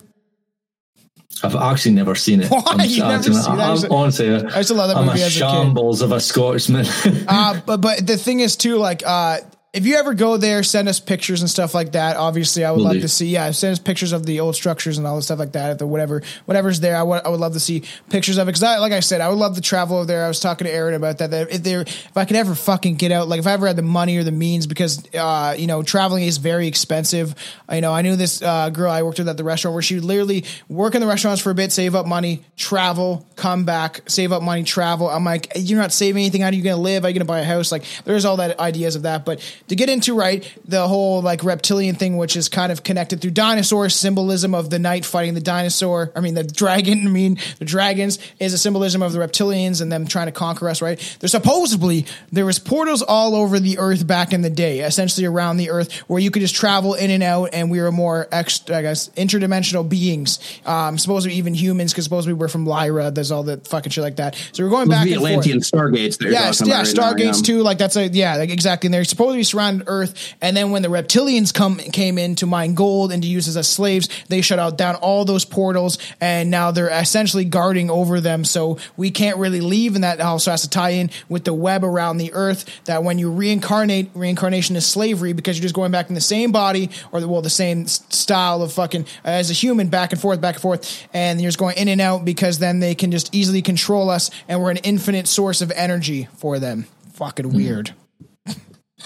I've actually never seen it. Why? I'm, never seen? I I'm- honestly, I used to love that I'm movie a as a kid. shambles of a Scotsman. uh, but but the thing is too, like uh, if you ever go there, send us pictures and stuff like that. Obviously, I would Will love do. to see. Yeah, send us pictures of the old structures and all the stuff like that. The whatever whatever's there, I would I would love to see pictures of it because I like I said, I would love to travel over there. I was talking to Aaron about that. That if there, if I could ever fucking get out, like if I ever had the money or the means, because uh, you know traveling is very expensive. You know, I knew this uh, girl I worked with at the restaurant where she would literally work in the restaurants for a bit, save up money, travel, come back, save up money, travel. I'm like, you're not saving anything. How are you going to live? Are you going to buy a house? Like, there's all that ideas of that. But to get into right the whole like reptilian thing, which is kind of connected through dinosaur symbolism of the knight fighting the dinosaur. I mean, the dragon. I mean, the dragons is a symbolism of the reptilians and them trying to conquer us. Right? There's supposedly there was portals all over the earth back in the day, essentially around the earth, where you could just travel in and out, and we were more ex, I guess, interdimensional beings. Um, supposedly even humans, because supposedly we're from Lyra. There's all the fucking shit like that. So we're going back the and forth. Atlantean stargates. You're Yeah, talking yeah, about right now, Stargates yeah. too. Like that's a yeah, like exactly. And they're supposedly surrounded Earth, and then when the reptilians come came in to mine gold and to use us as slaves, they shut out down all those portals, and now they're essentially guarding over them. So we can't really leave, and that also has to tie in with the web around the Earth. That when you reincarnate, reincarnation is slavery because you're just going back in the same body or the, well the same style of fucking uh, as a human back and forth, back and forth, and you're just going in and out because then they can just easily control us, and we're an infinite source of energy for them. Fucking weird.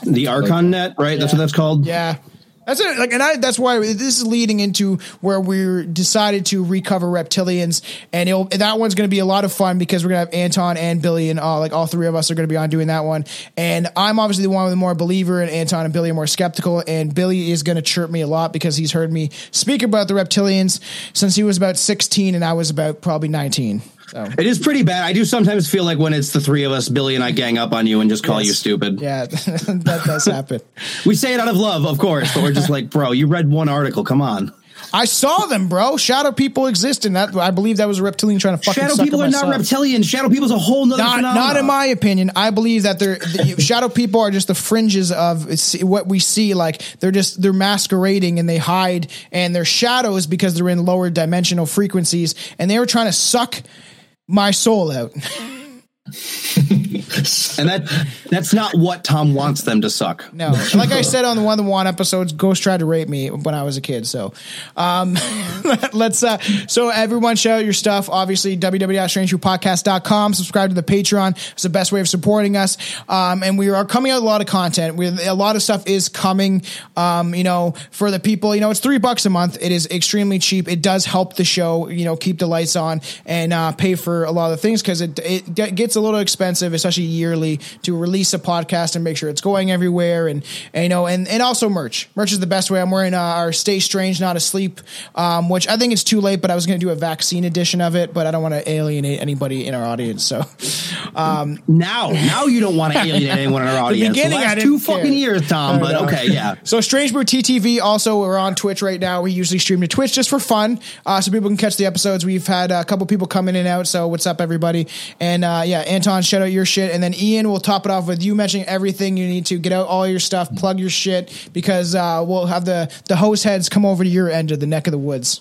The Archon net, right? That's what that's called. Yeah. That's it. Like, and I, that's why this is leading into where we decided to recover reptilians, and it'll, that one's going to be a lot of fun because we're going to have Anton and Billy, and all like all three of us are going to be on doing that one. And I'm obviously the one with the more believer, and Anton and Billy are more skeptical. And Billy is going to chirp me a lot because he's heard me speak about the reptilians since he was about 16, and I was about probably 19. So It is pretty bad. I do sometimes feel like when it's the three of us, Billy and I gang up on you and just call Yes. you stupid. yeah, that does happen. We say it out of love, of course, but we're just like, bro, you read one article. Come on. I saw them, bro. Shadow people exist, and that I believe that was a reptilian trying to fucking Shadow people are not reptilians. Shadow people's a whole nother not, phenomenon. not in my opinion. I believe that they're the, shadow people are just the fringes of it's- what we see. Like they're just they're masquerading and they hide and they're shadows because they're in lower dimensional frequencies and they were trying to suck my soul out. And that that's not what Tom wants them to suck. No, like I said on the one of the one episodes, Ghost tried to rape me when I was a kid. So, um, let's uh, so everyone shout out your stuff. Obviously, www.strangefoodpodcast.com. Subscribe to the Patreon. It's the best way of supporting us. Um, and we are coming out a lot of content. We a lot of stuff is coming. Um, you know, for the people, you know, it's three bucks a month. It is extremely cheap. It does help the show. You know, keep the lights on and uh, pay for a lot of things because it it ge- gets a little expensive, especially yearly, to release a podcast and make sure it's going everywhere. And, and you know, and and also merch. Merch is the best way. I'm wearing uh, our Stay Strange, Not Asleep, um, which I think it's too late, but I was going to do a vaccine edition of it, but I don't want to alienate anybody in our audience. So, um, Now, now you don't want to alienate anyone in our audience. beginning, the last two fucking years, Tom. But know. okay, yeah. So Strange Brew TTV also we're on Twitch right now. We usually stream to Twitch just for fun, uh, so people can catch the episodes. We've had a couple people come in and out. So what's up, everybody? And uh, yeah, Anton, shout out your shit, and then Ian will top it off with you mentioning everything you need to get out all your stuff, plug your shit, because uh, we'll have the the host heads come over to your end of the neck of the woods.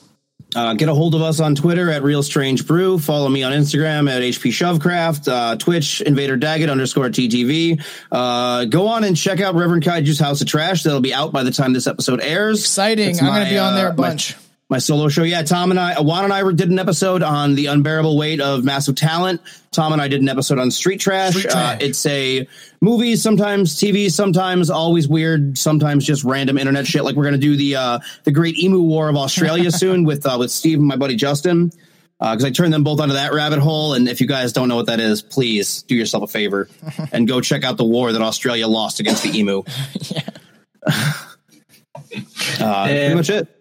Uh, get a hold of us on Twitter at Real Strange Brew. Follow me on Instagram at HP Shovecraft. Uh, Twitch Invader Daggett underscore TTV. Uh, go on and check out Reverend Kaiju's House of Trash. That'll be out by the time this episode airs. Exciting! I'm going to be on there a uh, my- bunch. My solo show. Yeah, Tom and I, Juan and I did an episode on the unbearable weight of massive talent. Tom and I did an episode on Street Trash. Street Uh, it's a movie, sometimes TV, sometimes always weird, sometimes just random internet shit. Like we're gonna do the uh, the Great Emu War of Australia soon with uh, with Steve and my buddy Justin. Because I turned them both onto that rabbit hole, and if you guys don't know what that is, please do yourself a favor and go check out the war that Australia lost against the emu. uh, pretty much it.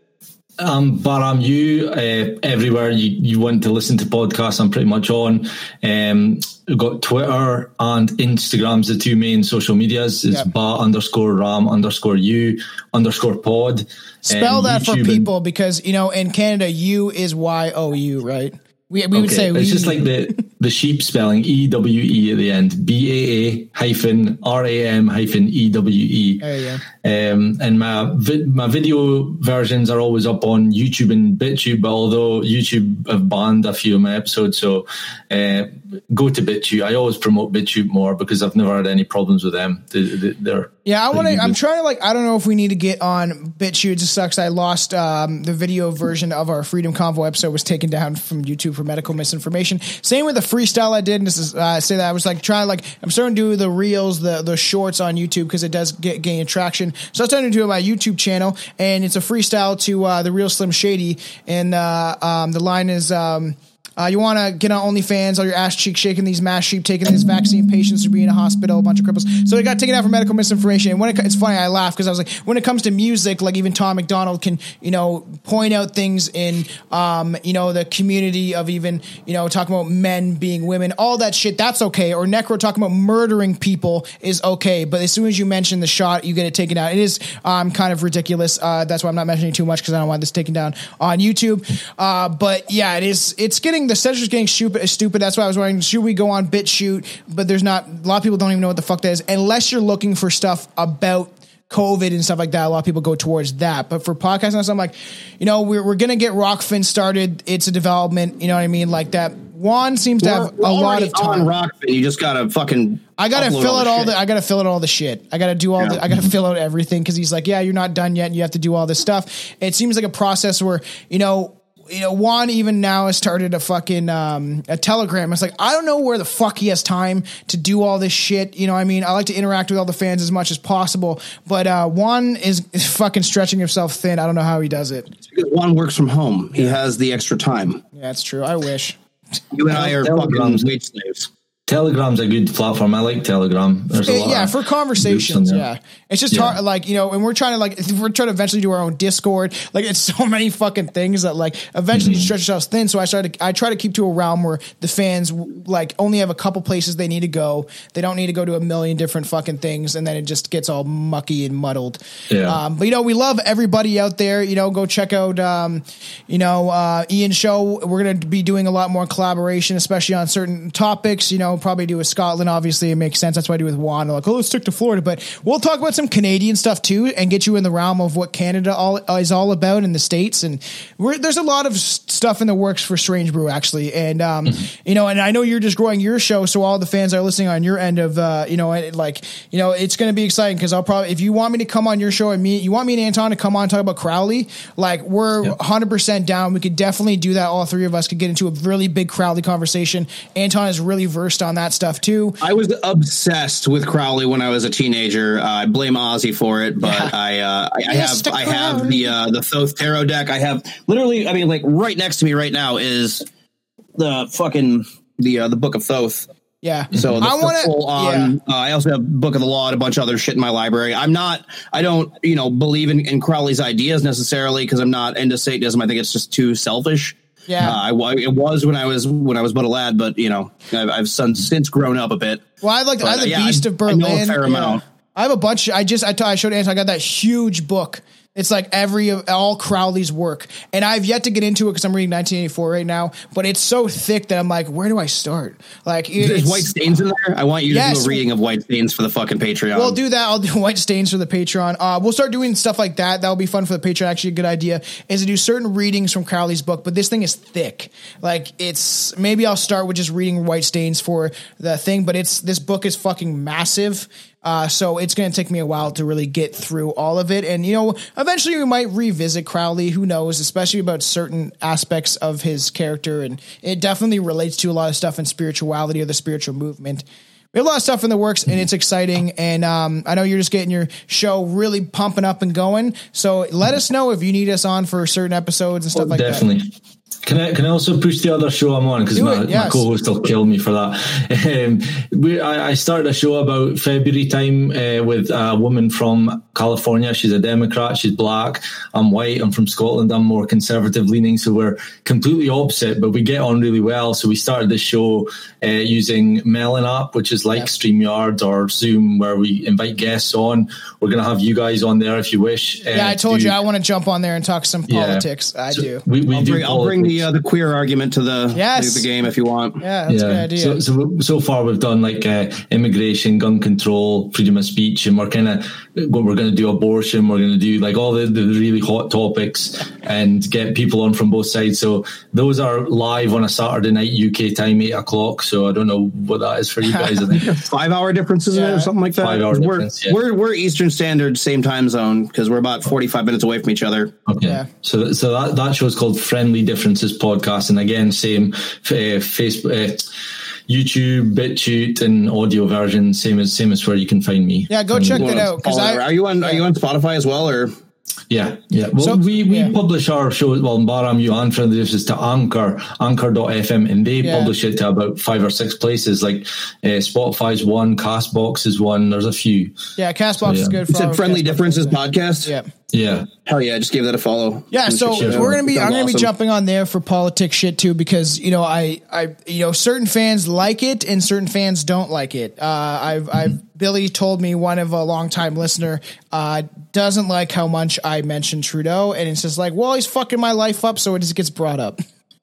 Um, but I'm you uh, everywhere you, you want to listen to podcasts. I'm pretty much on. Um, we've got Twitter and Instagram's the two main social medias. It's Yep. ba underscore ram underscore you underscore pod. Spell Um, that for YouTube and- people because you know in Canada, U is Y O U, right? We we would say it's we, just like the the sheep spelling E W E at the end. B A A hyphen R A M hyphen E W E. Um, and my vi- my video versions are always up on YouTube and BitTube, but although YouTube have banned a few of my episodes, so uh, go to BitTube. I always promote BitTube more because I've never had any problems with them. They, they're Yeah, I want to. I'm trying to like. I don't know if we need to get on BitChute. It just sucks. I lost um, the video version of our Freedom Convo episode was taken down from YouTube for medical misinformation. Same with the freestyle I did. And this is uh, I say that I was like trying like I'm starting to do the reels, the the shorts on YouTube because it does get gain traction. So I started to do it on my YouTube channel, and it's a freestyle to uh, the real Slim Shady, and uh, um, the line is. Um, Uh, you want to get on OnlyFans, all your ass cheeks shaking these mass sheep, taking these vaccine patients to be in a hospital, a bunch of cripples. So they got taken out for medical misinformation. And when it, it's funny, I laugh because I was like, when it comes to music, like even Tom MacDonald can, you know, point out things in, um, you know, the community of even, you know, talking about men being women, all that shit, that's okay. Or Necro talking about murdering people is okay. But as soon as you mention the shot, you get it taken out. It is um, kind of ridiculous. Uh, that's why I'm not mentioning too much because I don't want this taken down on YouTube. Uh, but yeah, it is. It's getting the censor's getting stupid. Stupid. That's why I was wondering, should we go on BitChute? But there's not. A lot of people don't even know what the fuck that is, unless you're looking for stuff about. COVID and stuff like that. A lot of people go towards that. But for podcasting and stuff, I'm like, you know, we're, we're going to get Rokfin started. It's a development. You know what I mean? Like that. Juan seems to have We're a lot of time. on Rokfin. You just gotta fucking. I gotta fill out all the. I gotta fill out all the shit. I gotta do all. Yeah. the I gotta fill out everything because he's like, yeah, you're not done yet. And you have to do all this stuff. It seems like a process where you know. You know, Juan even now has started a fucking um, a telegram. It's like I don't know where the fuck he has time to do all this shit. You know, what I mean, I like to interact with all the fans as much as possible, but uh, Juan is, is fucking stretching himself thin. I don't know how he does it. Because Juan works from home. He has the extra time. Yeah, that's true. I wish. You and I are Telegram's- fucking wage slaves. Telegram's a good platform. I like Telegram. There's a lot yeah, for conversations. Yeah, it's just Yeah. hard. Like you know, and we're trying to like we're trying to eventually do our own Discord. Like it's so many fucking things that like eventually Mm-hmm. you stretch yourselves thin. So I started. I try to keep to a realm where the fans like only have a couple places they need to go. They don't need to go to a million different fucking things, and then it just gets all mucky and muddled. Yeah. Um, but you know, we love everybody out there. You know, go check out, um, you know, uh, Ian show. We're going to be doing a lot more collaboration, especially on certain topics. You know, probably do with Scotland. Obviously, it makes sense. That's why I do with Juan. They're like, oh, let's stick to Florida. But we'll talk about some Canadian stuff too, and get you in the realm of what Canada all is all about in the states. And we're, there's a lot of stuff in the works for Strange Brew actually. And um, you know, and I know you're just growing your show, so all the fans are listening on your end of, uh, you know, like, you know, it's going to be exciting because I'll probably if you want me to come on your show and me, you want me and Anton to come on and talk about Crowley, like we're 100 percent down. We could definitely do that. All three of us could get into a really big Crowley conversation. Anton is really versed on that stuff too. I was obsessed with Crowley when I was a teenager. Uh, I blame Ozzy for it, but Yeah. I, uh, I, I have the I have the uh, the Thoth tarot deck. I have literally, I mean, like right next to me right now is the fucking the uh, the Book of Thoth. Yeah. So the, I want to. Yeah. Uh, I also have Book of the Law and a bunch of other shit in my library. I'm not. I don't. You know, believe in, in Crowley's ideas necessarily because I'm not into Satanism. I think it's just too selfish. Yeah. Uh, I, it was when I was when I was but a lad, but you know, I've, I've since grown up a bit. Well, I like I But, have the yeah, Beast I- of I know a Berlin. fair yeah. amount. I have a bunch. I just I, t- I showed Anton. I got that huge book. It's like every all Crowley's work, and I've yet to get into it because I'm reading 1984 right now. But it's so thick that I'm like, where do I start? Like, it- There's white stains in there. I want you to do a reading of white stains for the fucking Patreon. We'll do that. I'll do white stains for the Patreon. Uh, we'll start doing stuff like that. That'll be fun for the Patreon. Actually, a good idea is to do certain readings from Crowley's book. But this thing is thick. Like it's maybe I'll start with just reading white stains for the thing. But it's this book is fucking massive. Uh, so it's going to take me a while to really get through all of it. And, you know, eventually we might revisit Crowley. Who knows, especially about certain aspects of his character. And it definitely relates to a lot of stuff in spirituality or the spiritual movement. We have a lot of stuff in the works and it's exciting. And um, I know you're just getting your show really pumping up and going. So let us know if you need us on for certain episodes and stuff like that. Definitely. Can I can I also push the other show I'm on because my, yes. my co-host will kill me for that. Um, we, I, I started a show about February time uh, with a woman from California. She's a Democrat. She's black. I'm white. I'm from Scotland. I'm more conservative leaning. So we're completely opposite, but we get on really well. So we started this show uh, using Melon app, which is like StreamYard or Zoom, where we invite guests on. We're going to have you guys on there if you wish. Yeah, I told you I want to jump on there and talk some Yeah. politics. I So do. We, we I'll do bring, I'll bring the uh, the queer argument to the Yes. to the game if you want. Yeah, that's a good idea. So, so so far we've done like uh, immigration, gun control, freedom of speech, and we're kind of what we're going to do abortion. We're going to do like all the, the really hot topics and get people on from both sides. So those are live on a Saturday night UK time, eight o'clock. So I don't know what that is for you guys. I think Five hour differences Yeah. or something like that? Five hour we're, difference, yeah. we're we're Eastern Standard, same time zone because we're about forty five minutes away from each other. Okay. Yeah. So, so that, that show is called Friendly Differences Podcast. And again, same uh, Facebook, uh, YouTube, BitChute and audio version. Same as, same as where you can find me. yeah, go And- check that out because are you on are you on Spotify as well or Yeah, yeah. Well, So- we, we yeah. publish our show, well, in Baram, you and friend this is to Anchor, Anchor.fm, and they Yeah. publish it to about five or six places. Like uh, Spotify's one, Castbox is one, there's a few. Yeah, Castbox Yeah. is good. You For said our Friendly Castbox Differences content. podcast? Yeah. Yeah. Hell yeah, I just gave that a follow. Yeah, so Check it out. we're gonna be. Sounds I'm gonna be jumping on there for politics shit too because you know I I you know certain fans like it and certain fans don't like it. Uh, I've I've Billy told me one of a longtime listener uh, doesn't like how much I mention Trudeau and it's just like well he's fucking my life up so it just gets brought up.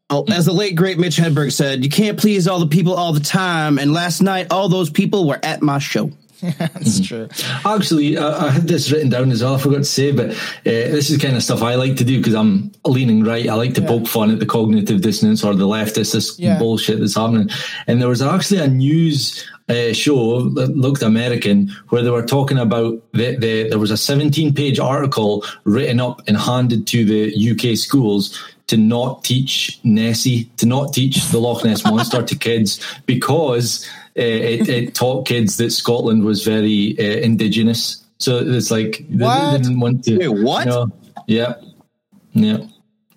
Oh, as the late great Mitch Hedberg said, you can't please all the people all the time. And last night, all those people were at my show. Yeah, That's true. Actually, I, I had this written down as well. I forgot to say, but uh, this is the kind of stuff I like to do because I'm leaning right. I like to Yeah. poke fun at the cognitive dissonance or the leftist this Yeah. bullshit that's happening. And there was actually a news uh, show that looked American where they were talking about the, the there was a 17 page article written up and handed to the UK schools to not teach Nessie, to not teach the Loch Ness monster to kids because uh, it, it taught kids that Scotland was very uh, indigenous. So it's like they- What? they didn't want to. Wait, what? No. Yeah, yeah,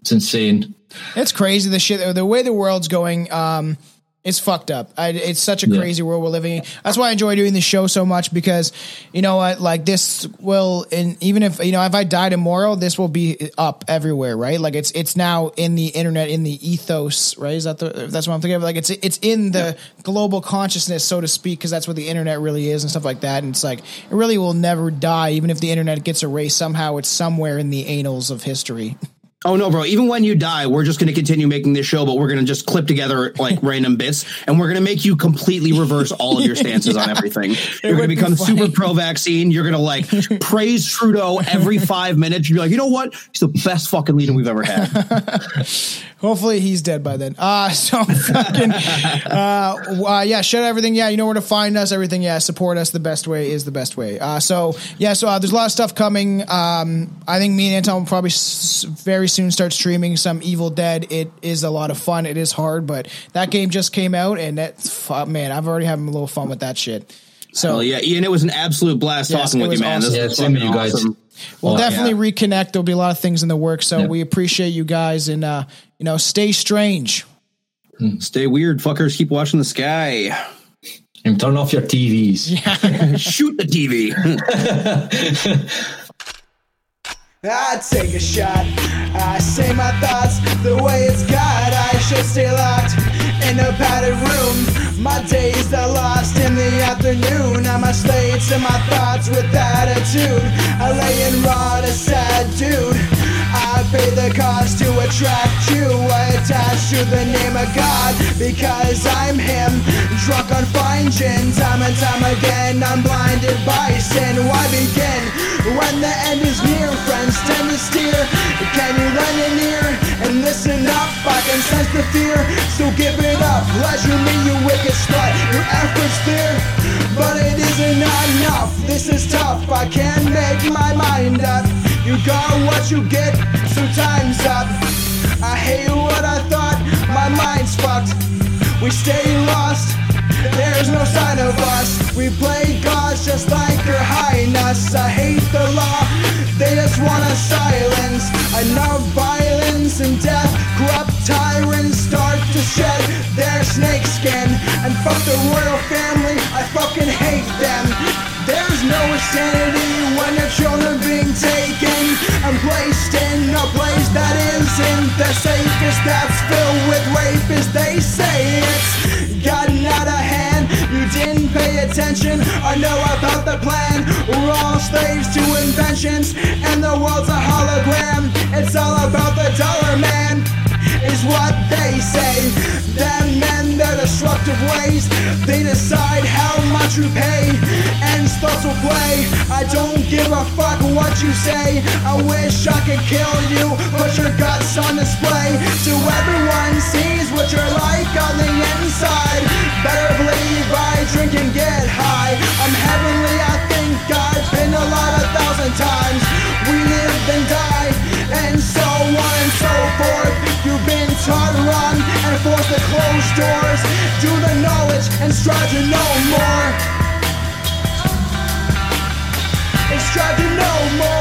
it's insane. It's crazy the shit the way the world's going. Um, it's fucked up. I, it's such a Yeah. crazy world we're living in. That's why I enjoy doing this show so much because you know what, like this will, and even if you know if I die tomorrow, this will be up everywhere, right? Like it's it's now in the internet, in the ethos, right? Is that the that's what I'm thinking of? Like it's it's in the global consciousness, so to speak, because that's what the internet really is and stuff like that. And it's like it really will never die, even if the internet gets erased somehow. It's somewhere in the annals of history. Oh no, bro! Even when you die, we're just going to continue making this show, but we're going to just clip together like random bits, and we're going to make you completely reverse all of your stances on everything. You're going to become funny. super pro-vaccine. You're going to like praise Trudeau every five minutes. You're like, you know what? He's the best fucking leader we've ever had. Hopefully he's dead by then. Uh so fucking uh, uh yeah, shut everything. Yeah, you know where to find us, everything. Yeah, support us. The best way is the best way. Uh so yeah, so uh, there's a lot of stuff coming. Um I think me and Anton will probably s- very soon start streaming some Evil Dead. It is a lot of fun. It is hard, but that game just came out and that's fu- man, I've already having a little fun with that shit. So Well, yeah, Ian, it was an absolute blast Yes, talking with you, man. awesome. This Yeah, was same with fucking you guys. awesome. we'll Oh, definitely reconnect. There'll be a lot of things in the works. So Yeah. we appreciate you guys and uh you know, stay strange. Hmm. Stay weird, fuckers. Keep watching the sky. And turn off your TVs. Shoot the TV. I take a shot. I say my thoughts the way it's got. I should stay locked in a padded room. My days are lost in the afternoon. I'm a slave to my thoughts with attitude. I lay and rot a sad dude. I pay the cost to attract you. I attach to the name of God because I'm Him. Drunk on fine gin, time and time again. I'm blinded by sin. Why begin when the end is near? Friends tend to steer. Can you lend an ear and listen up? I can sense the fear, so give it up. Pleasure me, you wicked slut. Your efforts there, but it isn't enough. This is tough. I can't make my mind up. You got what you get, so time's up. I hate what I thought, my mind's fucked. We stay lost, there's no sign of us. We play gods just like your highness. I hate the law, they just wanna silence. Enough violence and death, corrupt tyrants start to shed their snake skin. And fuck the royal family, I fucking hate them. There's no sanity when your children being taken and placed in a place that isn't the safest. That's filled with rapists. They say it's gotten out of hand. You didn't pay attention or know about the plan. We're all slaves to inventions, and the world's a hologram. It's all about the dollar man is what they say. Them men, their destructive ways, they decide how much you pay, and thoughts will play. I don't give a fuck what you say. I wish I could kill you, put your guts on display, so everyone sees what you're like on the inside. Better believe I drink and get high. I'm heavenly, I think I've been a lot a thousand times. We live and die, and so on and so forth hard run and force the closed doors. Do the knowledge and strive to know more. And strive to know more.